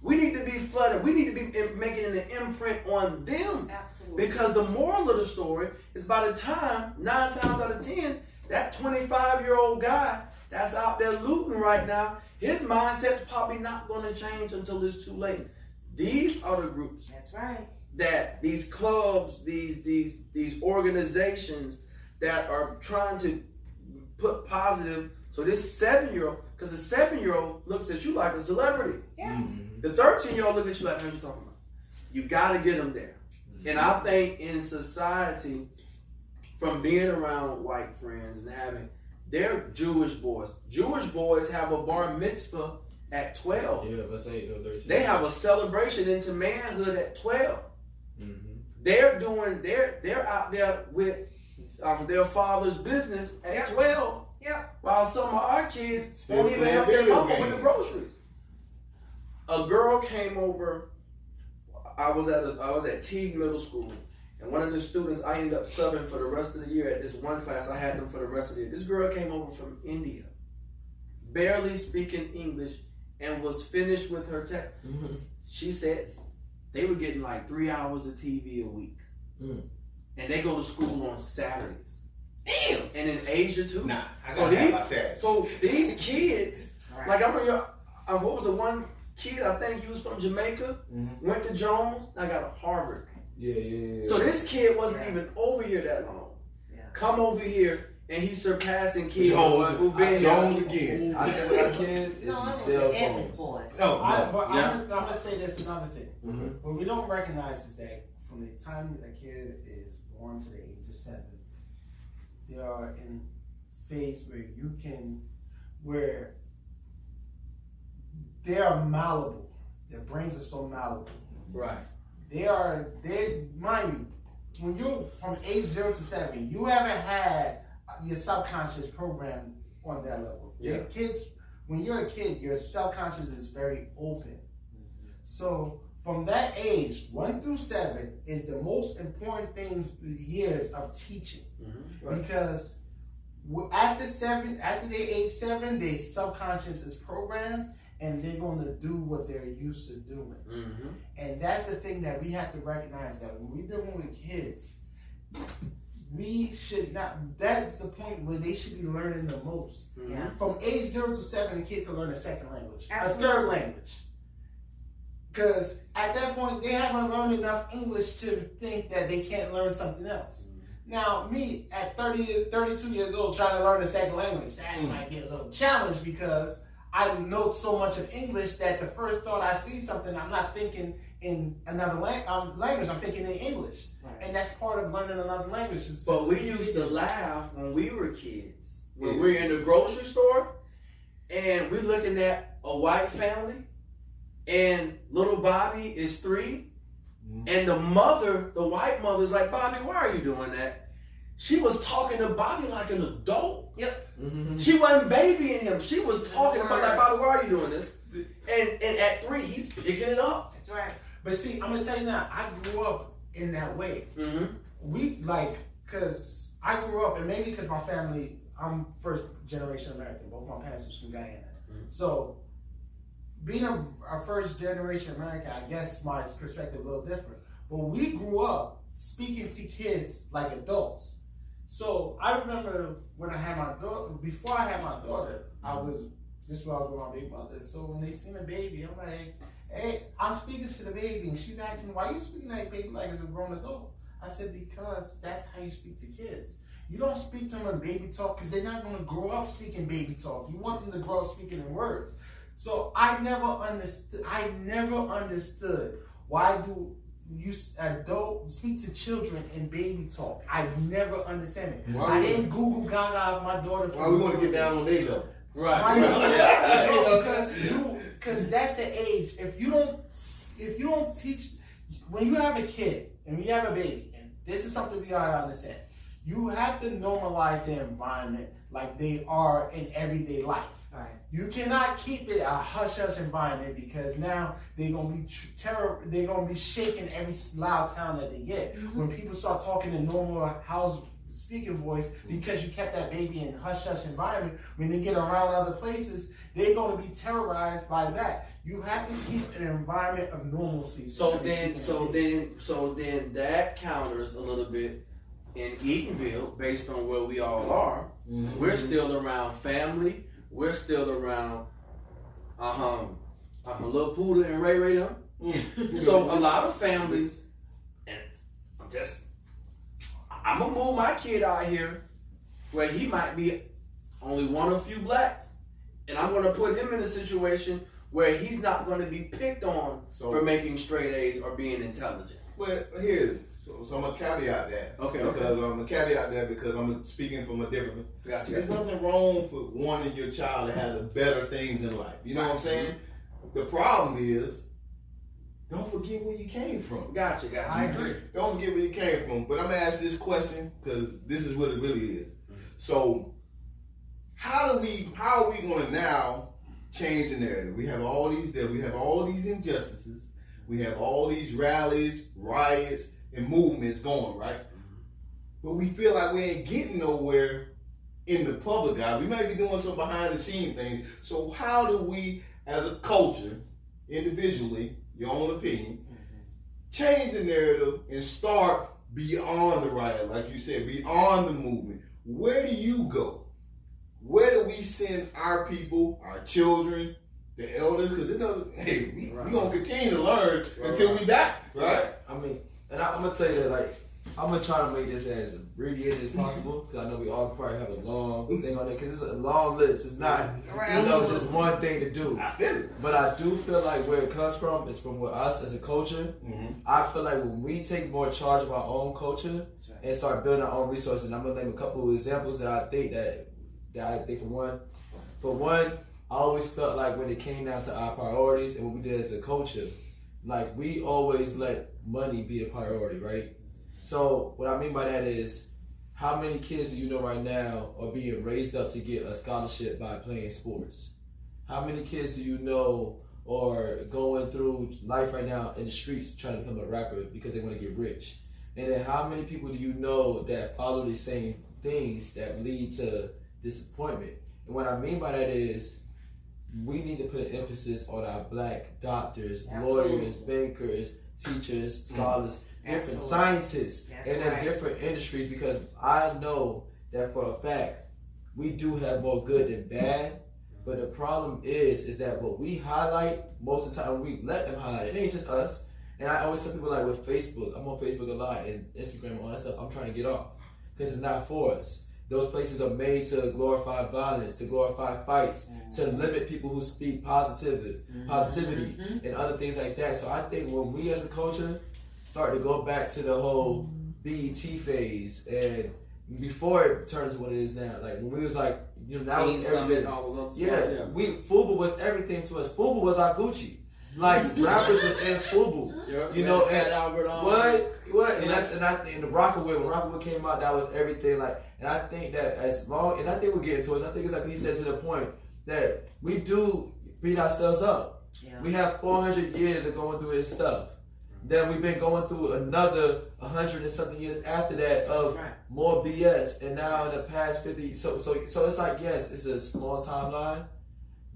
We need to be flooded. We need to be making an imprint on them. Absolutely. Because the moral of the story is by the time, nine times out of ten, that 25 year old guy that's out there looting right now, his mindset's probably not going to change until it's too late. These are the groups That's right. that these clubs, these these these organizations that are trying to put positive. So this seven year old, because the seven year old looks at you like a celebrity. Yeah. Mhm. The thirteen year old look at you like, "Man, what you talking about?" You got to get them there. And I think in society, from being around white friends and having, they're Jewish boys. Jewish boys have a bar mitzvah at twelve. Yeah, let's say thirteen. They have a celebration into manhood at twelve Mhm. they're doing they're they're out there with um, their father's business at Yeah. 12 Yeah. while some of our kids Still won't even playing help their video mama with the groceries a girl came over i was at a, i was at teague middle school and one of the students i ended up subbing for the rest of the year at this one class i had them for the rest of the year this girl came over from india barely speaking english and was finished with her test Mhm. she said they were getting like three hours of TV a week. Mm. And they go to school on Saturdays. Damn! And in Asia too. Nah, I So these-. So these kids, Right. like I remember, uh, what was the one kid, I think he was from Jamaica, Mhm. went to Jones, I got a Harvard. Yeah, yeah, yeah. So this kid wasn't Yeah. even over here that long. Yeah. Come over here and he's surpassing kids Jones- who've been Jones again. I think with our kids is No, the I'm cell with phones. boy. no, I, but Yeah. I'm, gonna- I'm gonna say this another thing. Mhm. What we don't recognize is that from the time that a kid is born to the age of seven, they are in phase where you can, where they are malleable. Their brains are so malleable. Right. They are, they, mind you, when you from age zero to seven, you haven't had your subconscious program on that level. Your Yeah. kids, when you're a kid, your subconscious is very open. So from that age, one through seven, is the most important things years of teaching Mhm. because after seven, after they age seven, their subconscious is programmed and they're going to do what they're used to doing. Mhm. And that's the thing that we have to recognize that when we're dealing with kids, we should not. That's the point where they should be learning the most. Yeah. From age zero to seven, a kid can learn a second language, Absolutely. a third language. Because at that point, they haven't learned enough English to think that they can't learn something else. Now, me at 30, 32 years old trying to learn a second language, that Mm. might get a little challenge because I know so much of English that the first thought I see something, I'm not thinking in another lang- um, language, I'm thinking in English. And that's part of learning another language. is to But we used to laugh when we were kids. When Yeah. we're in the grocery store and we're looking at a white family and little Bobby is 3 Mhm. and the mother, the white mother's like, Bobby, why are you doing that? She was talking to Bobby like an adult. Mm-hmm. She wasn't babying him. She was talking about like, Bobby, why are you doing this? And and at three, he's picking it up. That's right. But see, I'm gonna tell you now, I grew up in that way. Mm-hmm. We like, cause I grew up, and maybe because my family, I'm first generation American. Both my parents was from Guyana, Mhm. so being a, a first generation American, I guess my perspective a little different. But we grew up speaking to kids like adults. So I remember when I had my daughter, before I had my daughter, I mm-hmm. was this was with my big mother. So when they seen a baby, I'm like, hey, I'm speaking to the baby, and she's asking, why you speaking like baby like as a grown adult? I said, because that's how you speak to kids. You don't speak to them in baby talk because they're not going to grow up speaking baby talk. You want them to grow up speaking in words. So I never understood. I never understood why do you s- adult speak to children in baby talk. I never understand it. Why I we- didn't Google Gaga my daughter. Why we want to get down on their level? Why Yeah. not? Yeah. No, because you because that's the age. If you don't if you don't teach when you have a kid and you have a baby, and this is something we gotta understand, you have to normalize their environment like they are in everyday life. Right. You cannot keep it a hush hush environment because now they're gonna be tr- terror. They're gonna be shaking every loud sound that they get when people start talking in normal house speaking voice because you kept that baby in hush hush environment. When they get around other places, they're gonna be terrorized by that. You have to keep an environment of normalcy. So then, so in then, so then that counters a little bit in Eatonville based on where we all are. Mm-hmm. We're still around family. We're still around, uh-huh, uh-huh, Lil Poodle and Ray Ray them. So a lot of families, and I'm just, I'm gonna move my kid out here where he might be only one of few blacks, and I'm gonna put him in a situation where he's not gonna be picked on So- for making straight A's or being intelligent. Well, here's so, so I'm gonna caveat that. Okay, okay. Because I'm gonna caveat that because I'm speaking from a different. Gotcha. There's nothing wrong for wanting your child to have the better things in life. You know what I'm saying? The problem is, don't forget where you came from. Gotcha, gotcha. I agree. Don't forget where you came from. But I'm gonna ask this question because this is what it really is. Mm-hmm. So, how do we? How are we gonna now change the narrative? We have all these. That we have all these injustices. We have all these rallies, riots, and movements going right. Mm-hmm. But we feel like we ain't getting nowhere in the public eye. We might be doing some behind the scene things. So how do we, as a culture, individually, your own opinion, mm-hmm. change the narrative and start beyond the riot, like you said, beyond the movement? Where do you go? Where do we send our people, our children, the elders? Because it doesn't. Hey, we we gonna continue to learn until we die, right? I mean, and I, I'm gonna tell you that like I'm gonna try to make this as abbreviated as possible because I know we all probably have a long thing on it because it's a long list. It's not Right, you know just one thing to do. I feel it. But I do feel like where it comes from is from with us as a culture. Mm-hmm. I feel like when we take more charge of our own culture and start building our own resources, and I'm gonna name a couple of examples that I think that that I think for one, for one, I always felt like when it came down to our priorities and what we did as a culture, like we always let money be a priority, right? So what I mean by that is, how many kids do you know right now are being raised up to get a scholarship by playing sports? How many kids do you know or going through life right now in the streets trying to become a rapper because they want to get rich. And then how many people do you know that follow the same things that lead to disappointment? And what I mean by that is we need to put an emphasis on our black doctors, Absolutely. lawyers, bankers, teachers, mm-hmm. scholars, different Absolutely. scientists, That's and right. in different industries because I know that for a fact we do have more good than bad. But the problem is, is that what we highlight most of the time, we let them highlight. It ain't just us. And I always tell people like with Facebook, I'm on Facebook a lot and Instagram and all that stuff. I'm trying to get off because it's not for us. Those places are made to glorify violence, to glorify fights, to limit people who speak positivity, positivity, and other things like that. So I think when we as a culture start to go back to the whole BET phase and before it turns to what it is now, like when we was like, you know, now Teen it's everything. other Yeah, we Fubu was everything to us. Fubu was our Gucci. Like rappers was in Fubu. Yeah. You know, and Albert on. What? What? And that's and I and the Rocawear when Rocawear came out, that was everything. Like, and I think that as long and I think we're getting to it. I think it's like he said to the point that we do beat ourselves up. Yeah. We have 400 years of going through this stuff. Then we've been going through another 100 and something years after that of Right. more BS. And now in the past 50, so so so it's like yes, it's a small timeline,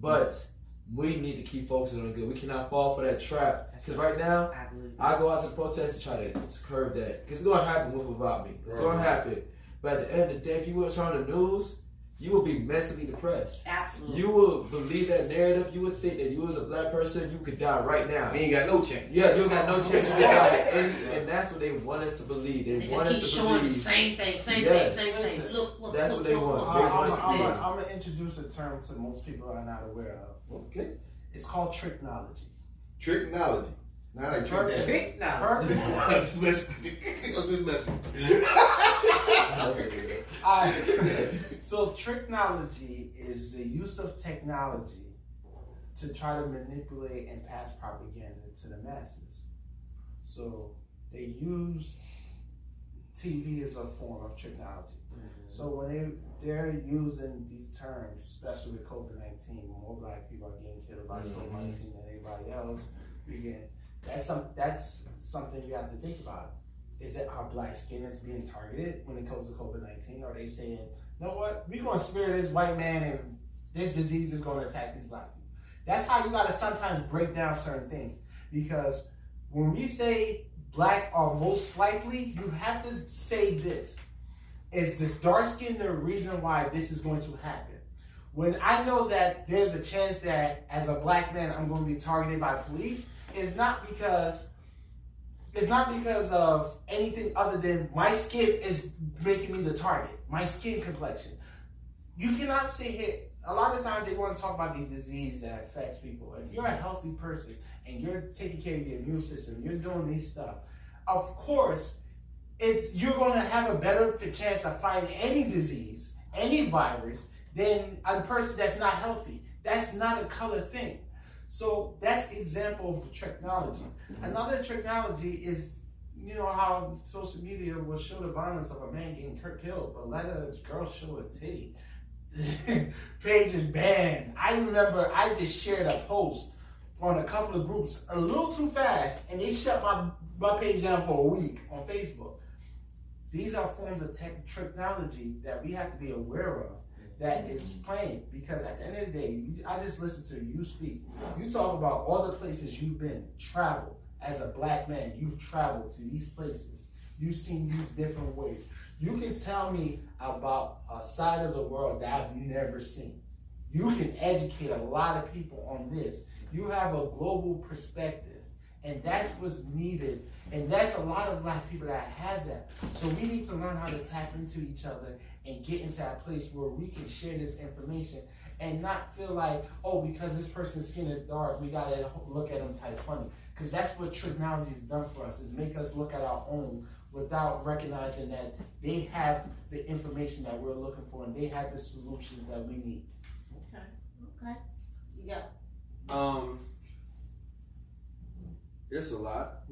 but we need to keep focusing on the good. We cannot fall for that trap because right now I. I go out to protest and try to curb that because it's gonna happen with or without me. It's gonna happen. But at the end of the day, if you were on the news, you will be mentally depressed. Absolutely. You will believe that narrative. You would think that you as a black person, you could die right now. We ain't got no chance. Yeah, you got no chance to die. And, and that's what they want us to believe. They, They just want keep us to showing the same thing, same Yes. thing, same thing. Look, look, that's look, what they look, want. look, I, They look, want am us look, to look. going to introduce a term to most people are not aware of. Okay. It's called tricknology. Tricknology. Now they trick that. Trick now. Purpose. I'm just messing with you. I'm just messing with you. I- so tricknology is the use of technology to try to manipulate and pass propaganda to the masses. So they use TV as a form of tricknology. Mm-hmm. So when they they're using these terms, especially with COVID nineteen, more black people are getting killed by mm-hmm. COVID nineteen than anybody else. We get that's some that's something you have to think about. Is it our black skin that's being targeted when it comes to COVID nineteen? Are they saying, you know what, we're gonna spare this white man and this disease is gonna attack these black people? That's how you gotta sometimes break down certain things. Because when we say black are most likely, you have to say this is this dark skin the reason why this is going to happen? When I know that there's a chance that as a black man I'm going to be targeted by police, it's not because it's not because of anything other than my skin is making me the target. My skin complexion. You cannot sit here. A lot of times they want to talk about the disease that affects people. If you're a healthy person and you're taking care of your immune system, you're doing these stuff. Of course, it's you're going to have a better chance of fighting any disease, any virus, than a person that's not healthy. That's not a color thing. So that's example of tricknology. Another tricknology is, you know, how social media will show the violence of a man getting killed, but let a girl show a titty. Page is banned. I remember I just shared a post on a couple of groups a little too fast, and they shut my my page down for a week on Facebook. These are forms of tech tricknology that we have to be aware of that is playing because at the end of the day, I just listen to you speak. You talk about all the places you've been, traveled as a black man. You've traveled to these places. You've seen these different ways. You can tell me about a side of the world that I've never seen. You can educate a lot of people on this. You have a global perspective, and that's what's needed. And that's a lot of black people that have that. So we need to learn how to tap into each other and get into that place where we can share this information and not feel like, oh, because this person's skin is dark, we gotta look at them type funny. Because that's what tricknology has done for us, is make us look at our own without recognizing that they have the information that we're looking for and they have the solutions that we need. Okay. Okay. You got Um, it's a lot.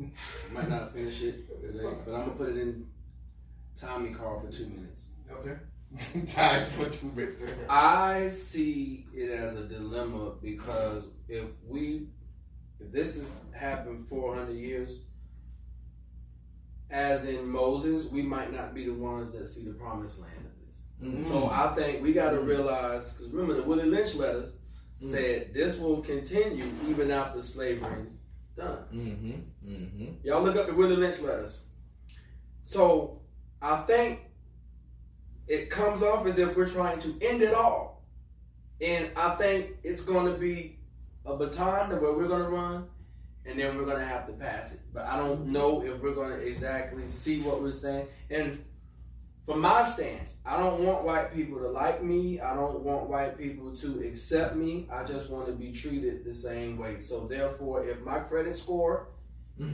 Might not finish it today, but I'm gonna put it in Tommy Carl for two minutes. Okay. Time for two minutes. I see it as a dilemma because if we if this has happened 400 years, as in Moses, we might not be the ones that see the promised land of this. Mhm. So I think we got to realize, because remember the Willie Lynch letters Mm. said this will continue even after slavery is done. Mm-hmm. Mm-hmm. Y'all look up the Willie Lynch letters. So I think it comes off as if we're trying to end it all. And I think it's going to be a baton to where we're going to run and then we're going to have to pass it. But I don't know if we're going to exactly see what we're saying. And from my stance, I don't want white people to like me. I don't want white people to accept me. I just want to be treated the same way. So therefore, if my credit score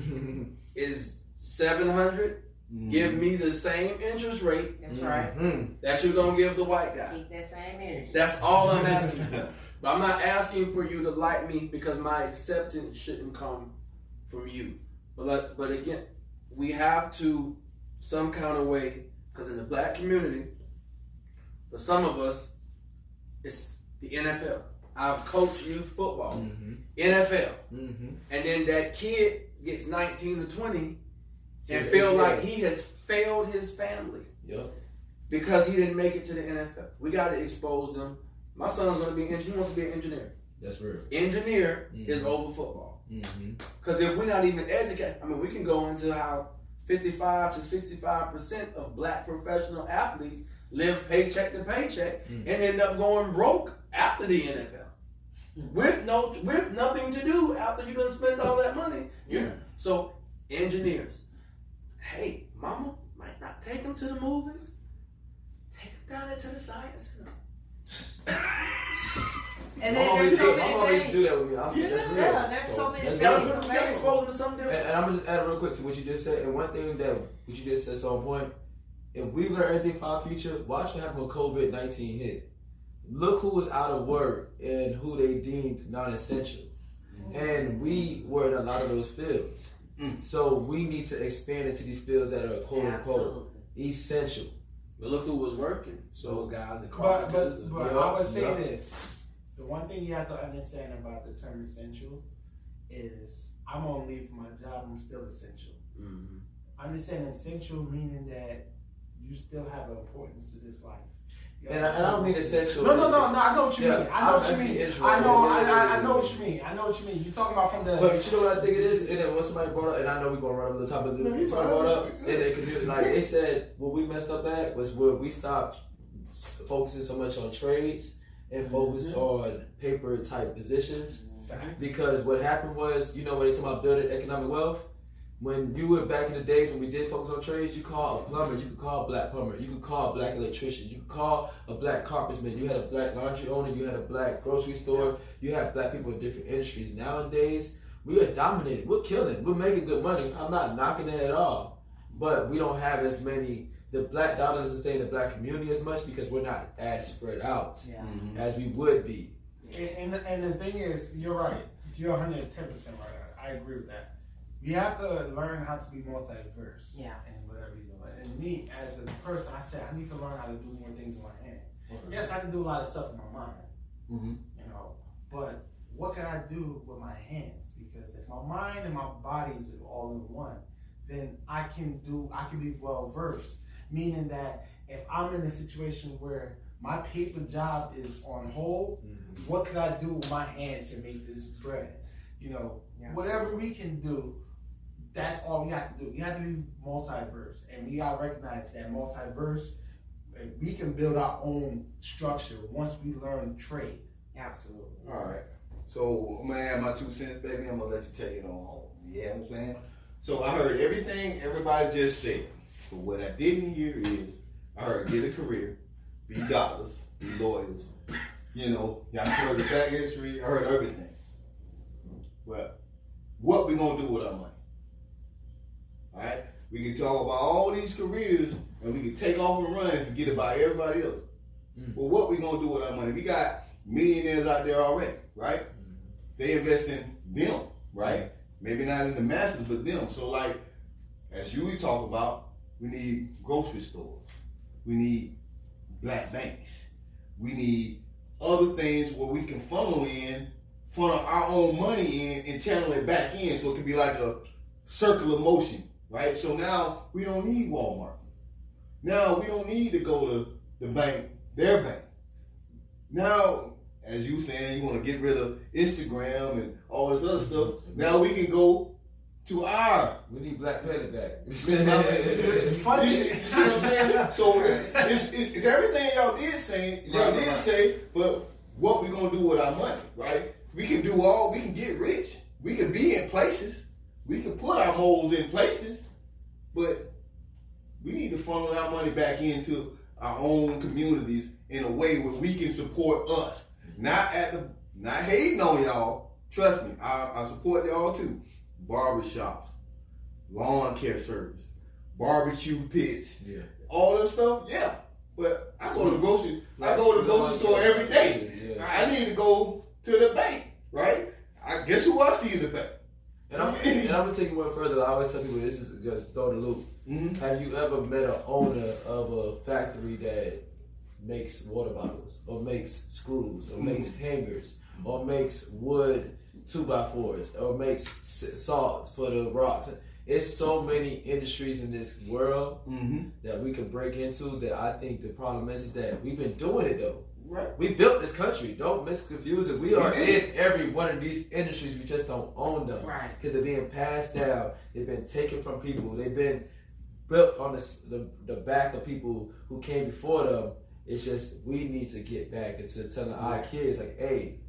is 700, Mm-hmm. give me the same interest rate That's right. Mm-hmm. that you're going to give the white guy. Keep that same energy. That's all I'm asking for. But I'm not asking for you to like me because my acceptance shouldn't come from you. But like, but again, we have to some kind of way because in the black community, for some of us, it's the NFL. I've coached youth football, Mm-hmm. NFL, Mm-hmm. and then that kid gets 19 to 20 and Yeah, feel yeah. like he has failed his family Yep. because he didn't make it to the NFL. We got to expose them. My son's going to be an engineer. He wants to be an engineer. That's real. Engineer Mhm. is over football. Mm-hmm. Because if we're not even educated, I mean, we can go into how 55 to 65 percent of black professional athletes live paycheck to paycheck Mhm. and end up going broke after the NFL with no with nothing to do after you done spend all that money. Yeah. So engineers, hey, mama might not take them to the movies. Take them down into the science center. And My then mom there's used so my mom many used to do that with me. I'm, Yeah, that's real. yeah, there's so many that's things. Gotta, real. put, gotta expose them to something And, different. and I'm gonna just add real quick to what you just said. And one thing that what you just said so on point. If we learn anything for our future, watch what happened when COVID nineteen hit. Look who was out of work and who they deemed non-essential, mm-hmm. and we were in a lot of those fields. Mm. So we need to expand into these fields that are quote unquote Absolutely. essential. But look who was working. Those guys, the But carpenters. but but Yeah, I would say yeah. this: the one thing you have to understand about the term essential is I'm on leave from my job. I'm still essential. Mhm. Understand essential meaning that you still have an importance to this life. And I, and I don't mean essential. No, no, no, no. I know what you Yeah, mean. I know what you mean. I know. I, I, I know what you mean. I know what you mean. You talking about from the. But you know what I think it is? And then when somebody brought up, and I know we're gonna run over the top of the No, somebody brought up in the community, like they said, what we messed up at was where we stopped focusing so much on trades and focused Mhm. on paper type positions. Facts. Because what happened was, you know, when they talk about building economic wealth, when you were back in the days when we did focus on trades, you call a plumber, you could call a black plumber, you could call a black electrician, you could call a black carpetsman, you had a black laundry owner, you had a black grocery store, you had black people in different industries. Nowadays, we are dominated. We're killing. We're making good money. I'm not knocking it at all. But we don't have as many the black dollar doesn't stay in the black community as much because we're not as spread out Yeah. Mhm. as we would be. And, and and the thing is, you're right. You're 110 percent right. I agree with that. You have to learn how to be multiverse. Yeah. And whatever you do. And me as a person, I said I need to learn how to do more things with my hand. Yes, I can do a lot of stuff in my mind. Mhm. You know, but what can I do with my hands? Because if my mind and my body is all in one, then I can do. I can be well versed. Meaning that if I'm in a situation where my paper job is on hold, what can I do with my hands to make this bread? You know, Yeah, whatever we can do, that's all we have to do. We have to be multiverse, and we gotta recognize that multiverse. We can build our own structure once we learn trade. Absolutely. All right. So I'm gonna add my two cents, baby. I'm gonna let you take it on home. You know what I'm saying? So I heard everything everybody just said. But what I didn't hear is I heard get a career, be doctors, be lawyers. You know, y'all heard the back history. I heard everything. Well, what we gonna do with our money? All right. We can talk about all these careers and we can take off and run and forget about everybody else. Mm. Well, what we gonna do with our money? We got millionaires out there already, right? They invest in them, right? Maybe not in the masses, but them. So, like, as you we talk about, we need grocery stores, we need black banks, we need other things where we can funnel in funnel our own money in and channel it back in so it can be like a circular motion, right? So now we don't need Walmart. Now we don't need to go to the bank, their bank. Now, as you saying, you want to get rid of Instagram and all this other stuff. Mm-hmm. Now we can go to our We need Black Planet back. Funny. you see, you see what I'm saying? So it's, it's, it's everything y'all did say, y'all did right. say, but what we gonna do with our money, right? We can do all, we can get rich, we can be in places, we can put our moles in places, but we need to funnel our money back into our own communities in a way where we can support us. Not at the, not hating on y'all. Trust me, I, I support y'all too. Barbershops, lawn care service, barbecue pits, yeah. all that stuff. Yeah, but I go to the grocery. I go to the grocery store every day. Yeah. I need to go to the bank, right? I guess who I see in the bank. And I'm, and I'm gonna take it one further. I always tell people this is just throw the loop. Mm-hmm. Have you ever met an owner of a factory that makes water bottles, or makes screws, or makes hangers, or makes wood two by fours, or makes salt for the rocks? It's so many industries in this world Mm-hmm. that we can break into. That I think the problem is, is that we've been doing it though. Right. We built this country. Don't misconfuse it. We are in every one of these industries. We just don't own them Right. because they're being passed down. They've been taken from people. They've been built on the, the the back of people who came before them. It's just we need to get back into telling our kids like, hey,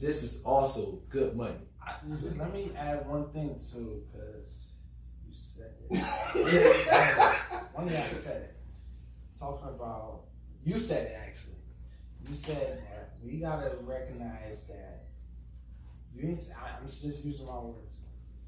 this is also good money. So let me add one thing too, because you said it. one thing I said it. Talking about you said it actually. You said that we gotta recognize that you I, I'm just using my words.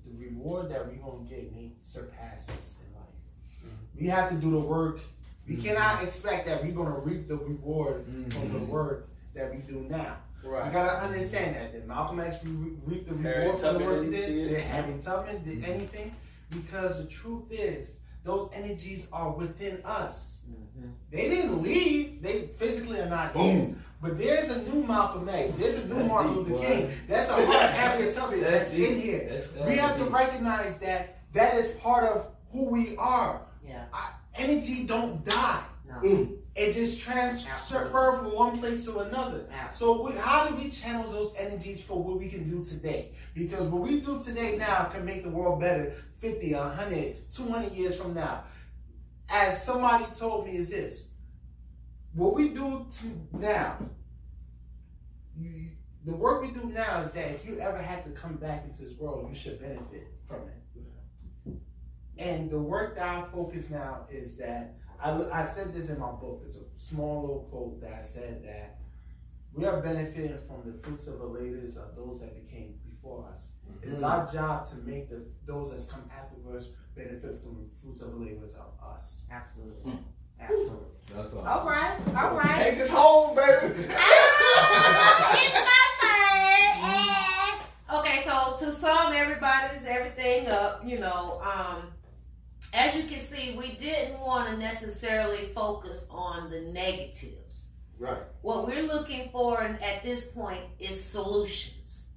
The reward that we gonna get may surpass us in life. We have to do the work. We cannot expect that we're gonna reap the reward from the Mhm. work that we do now. You Right. gotta understand that. Did Malcolm X re- reap the reward for the work he did? Did Harriet Tubman did anything? Because the truth is, those energies are within us. Mm-hmm. They didn't leave. They physically are not here. Boom. But there's a new Malcolm X. There's a new That's Martin deep, Luther boy. King. That's a heart Harriet Tubman That's that's deep. in here. That's- we that's have to recognize that that is part of who we are. Yeah. I, energy don't die. No. Mm. It just transfer from one place to another. Absolutely. So we, how do we channel those energies for what we can do today? Because what we do today now can make the world better 50, 100, 200 years from now. As somebody told me is this, what we do to now, you, the work we do now is that if you ever had to come back into this world, you should benefit from it. And the work that I focus now is that I, I said this in my book. It's a small little quote that I said that we are benefiting from the fruits of the labors of those that became before us. It is mm-hmm. our job to make the those that come after us benefit from fruits of the labors of us. Absolutely. Absolutely. That's fine. All right. All right. Take this home, baby. it's my turn. Okay, so to sum everybody's everything up, you know, um, as you can see, we didn't want to necessarily focus on the negatives. Right. What we're looking for at this point is solutions.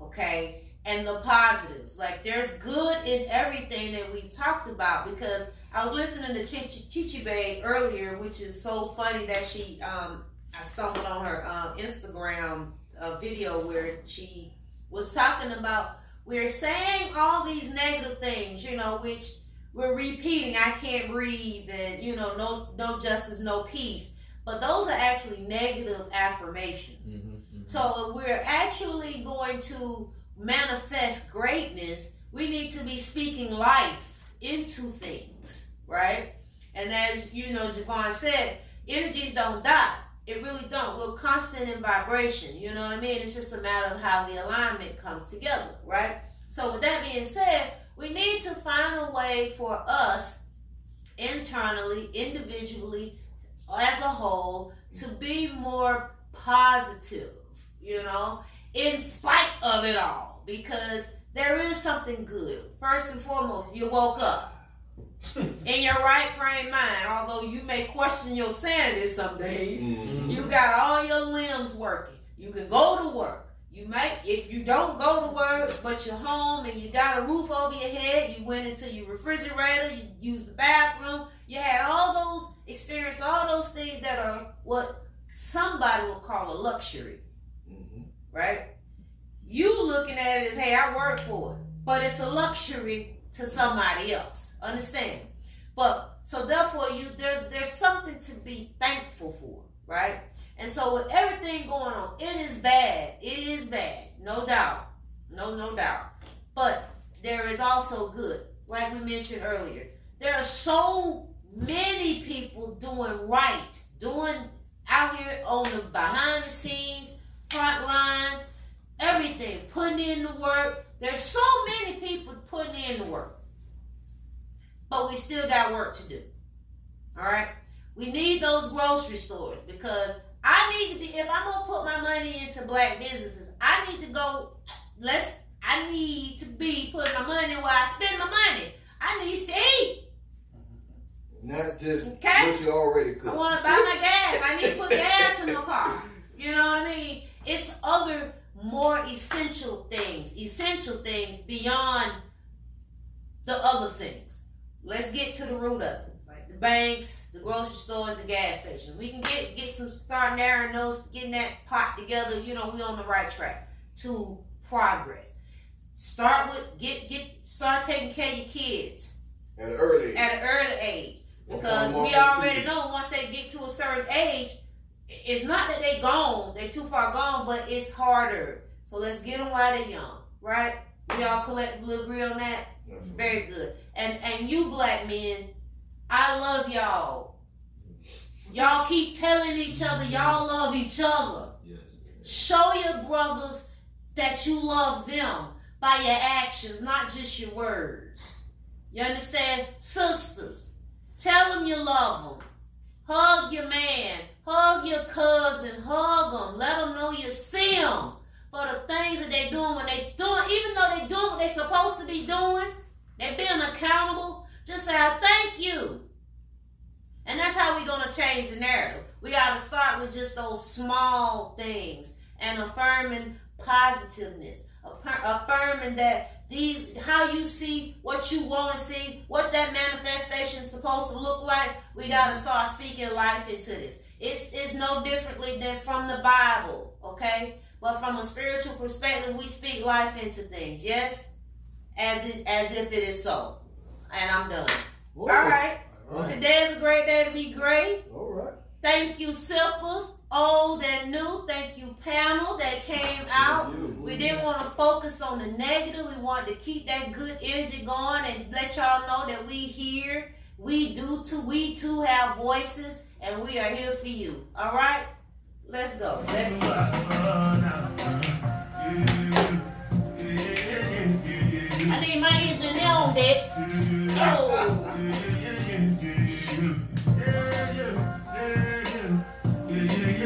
Okay? And the positives. Like there's good in everything that we've talked about because I was listening to Chichi, Chichi Bay earlier, which is so funny that she um I stumbled on her um, Instagram uh, video where she was talking about we're saying all these negative things, you know, which we're repeating. I can't breathe, and you know, no, no justice, no peace. But those are actually negative affirmations. Mhm, mhm. So we're actually going to manifest greatness, we need to be speaking life into things, right? And as you know, Javon said, energies don't die. It really don't. We're constant in vibration. You know what I mean? It's just a matter of how the alignment comes together, right? So with that being said, we need to find a way for us internally, individually, as a whole, to be more positive, you know, in spite of it all. Because there is something good. First and foremost, you woke up in your right frame mind, although you may question your sanity some days. Mm-hmm. You got all your limbs working. You can go to work. You might, if you don't go to work, but you're home and you got a roof over your head, you went into your refrigerator, you used the bathroom, you had all those experience, all those things that are what somebody would call a luxury, hmm right? You looking at it as, hey, I work for it, but it's a luxury to somebody else. Understand? But so therefore, you there's there's something to be thankful for, right? And so with everything going on, it is bad. It is bad, no doubt, no no doubt. But there is also good, like we mentioned earlier. There are so many people doing right, doing out here on the behind the scenes, front line, everything, putting in the work. There's so many people putting in the work. But we still got work to do. All right? We need those grocery stores because I need to be if I'm gonna put my money into black businesses, I need to go let's I need to be putting my money where I spend my money. I need to eat. Not just Okay. what you already I want to buy my gas. I need to put gas in my car. You know what I mean? It's other more essential things, essential things beyond the other things. Let's get to the root of it. Like the banks, the grocery stores, the gas stations. We can get get some start narrowing those, getting that pot together. You know, we on the right track to progress. Start with get get start taking care of your kids At an early age. at an early age. Because we already know once they get to a certain age, it's not that they gone, they too far gone, but it's harder. So let's get them while they're young, right? We all collectively agree on that. Right. Mm-hmm. Very good. And and you black men, I love y'all. Y'all keep telling each other y'all love each other. Yes. Show your brothers that you love them by your actions, not just your words. You understand? Sisters, tell them you love them. Hug your man, hug your cousin, hug them. Let them know you see them for the things that they're doing when they doing, even though they're doing what they're supposed to be doing, they're being accountable. Just say, I thank you. And that's how we're going to change the narrative. We got to start with just those small things and affirming positiveness, affirming that these how you see what you want to see, what that manifestation is supposed to look like. We got to start speaking life into this. It's it's no differently than from the Bible, okay? But from a spiritual perspective, we speak life into things. Yes, as it as if it is so. And I'm done. All right. All right. Today is a great day to be great. All right. Thank you, Simples, old and new. Thank you, panel that came out. We didn't want to focus on the negative. We wanted to keep that good energy going and let y'all know that we here. We do too. We too have voices, and we are here for you. All right, let's go. Let's go. I need my engineer on deck. Oh.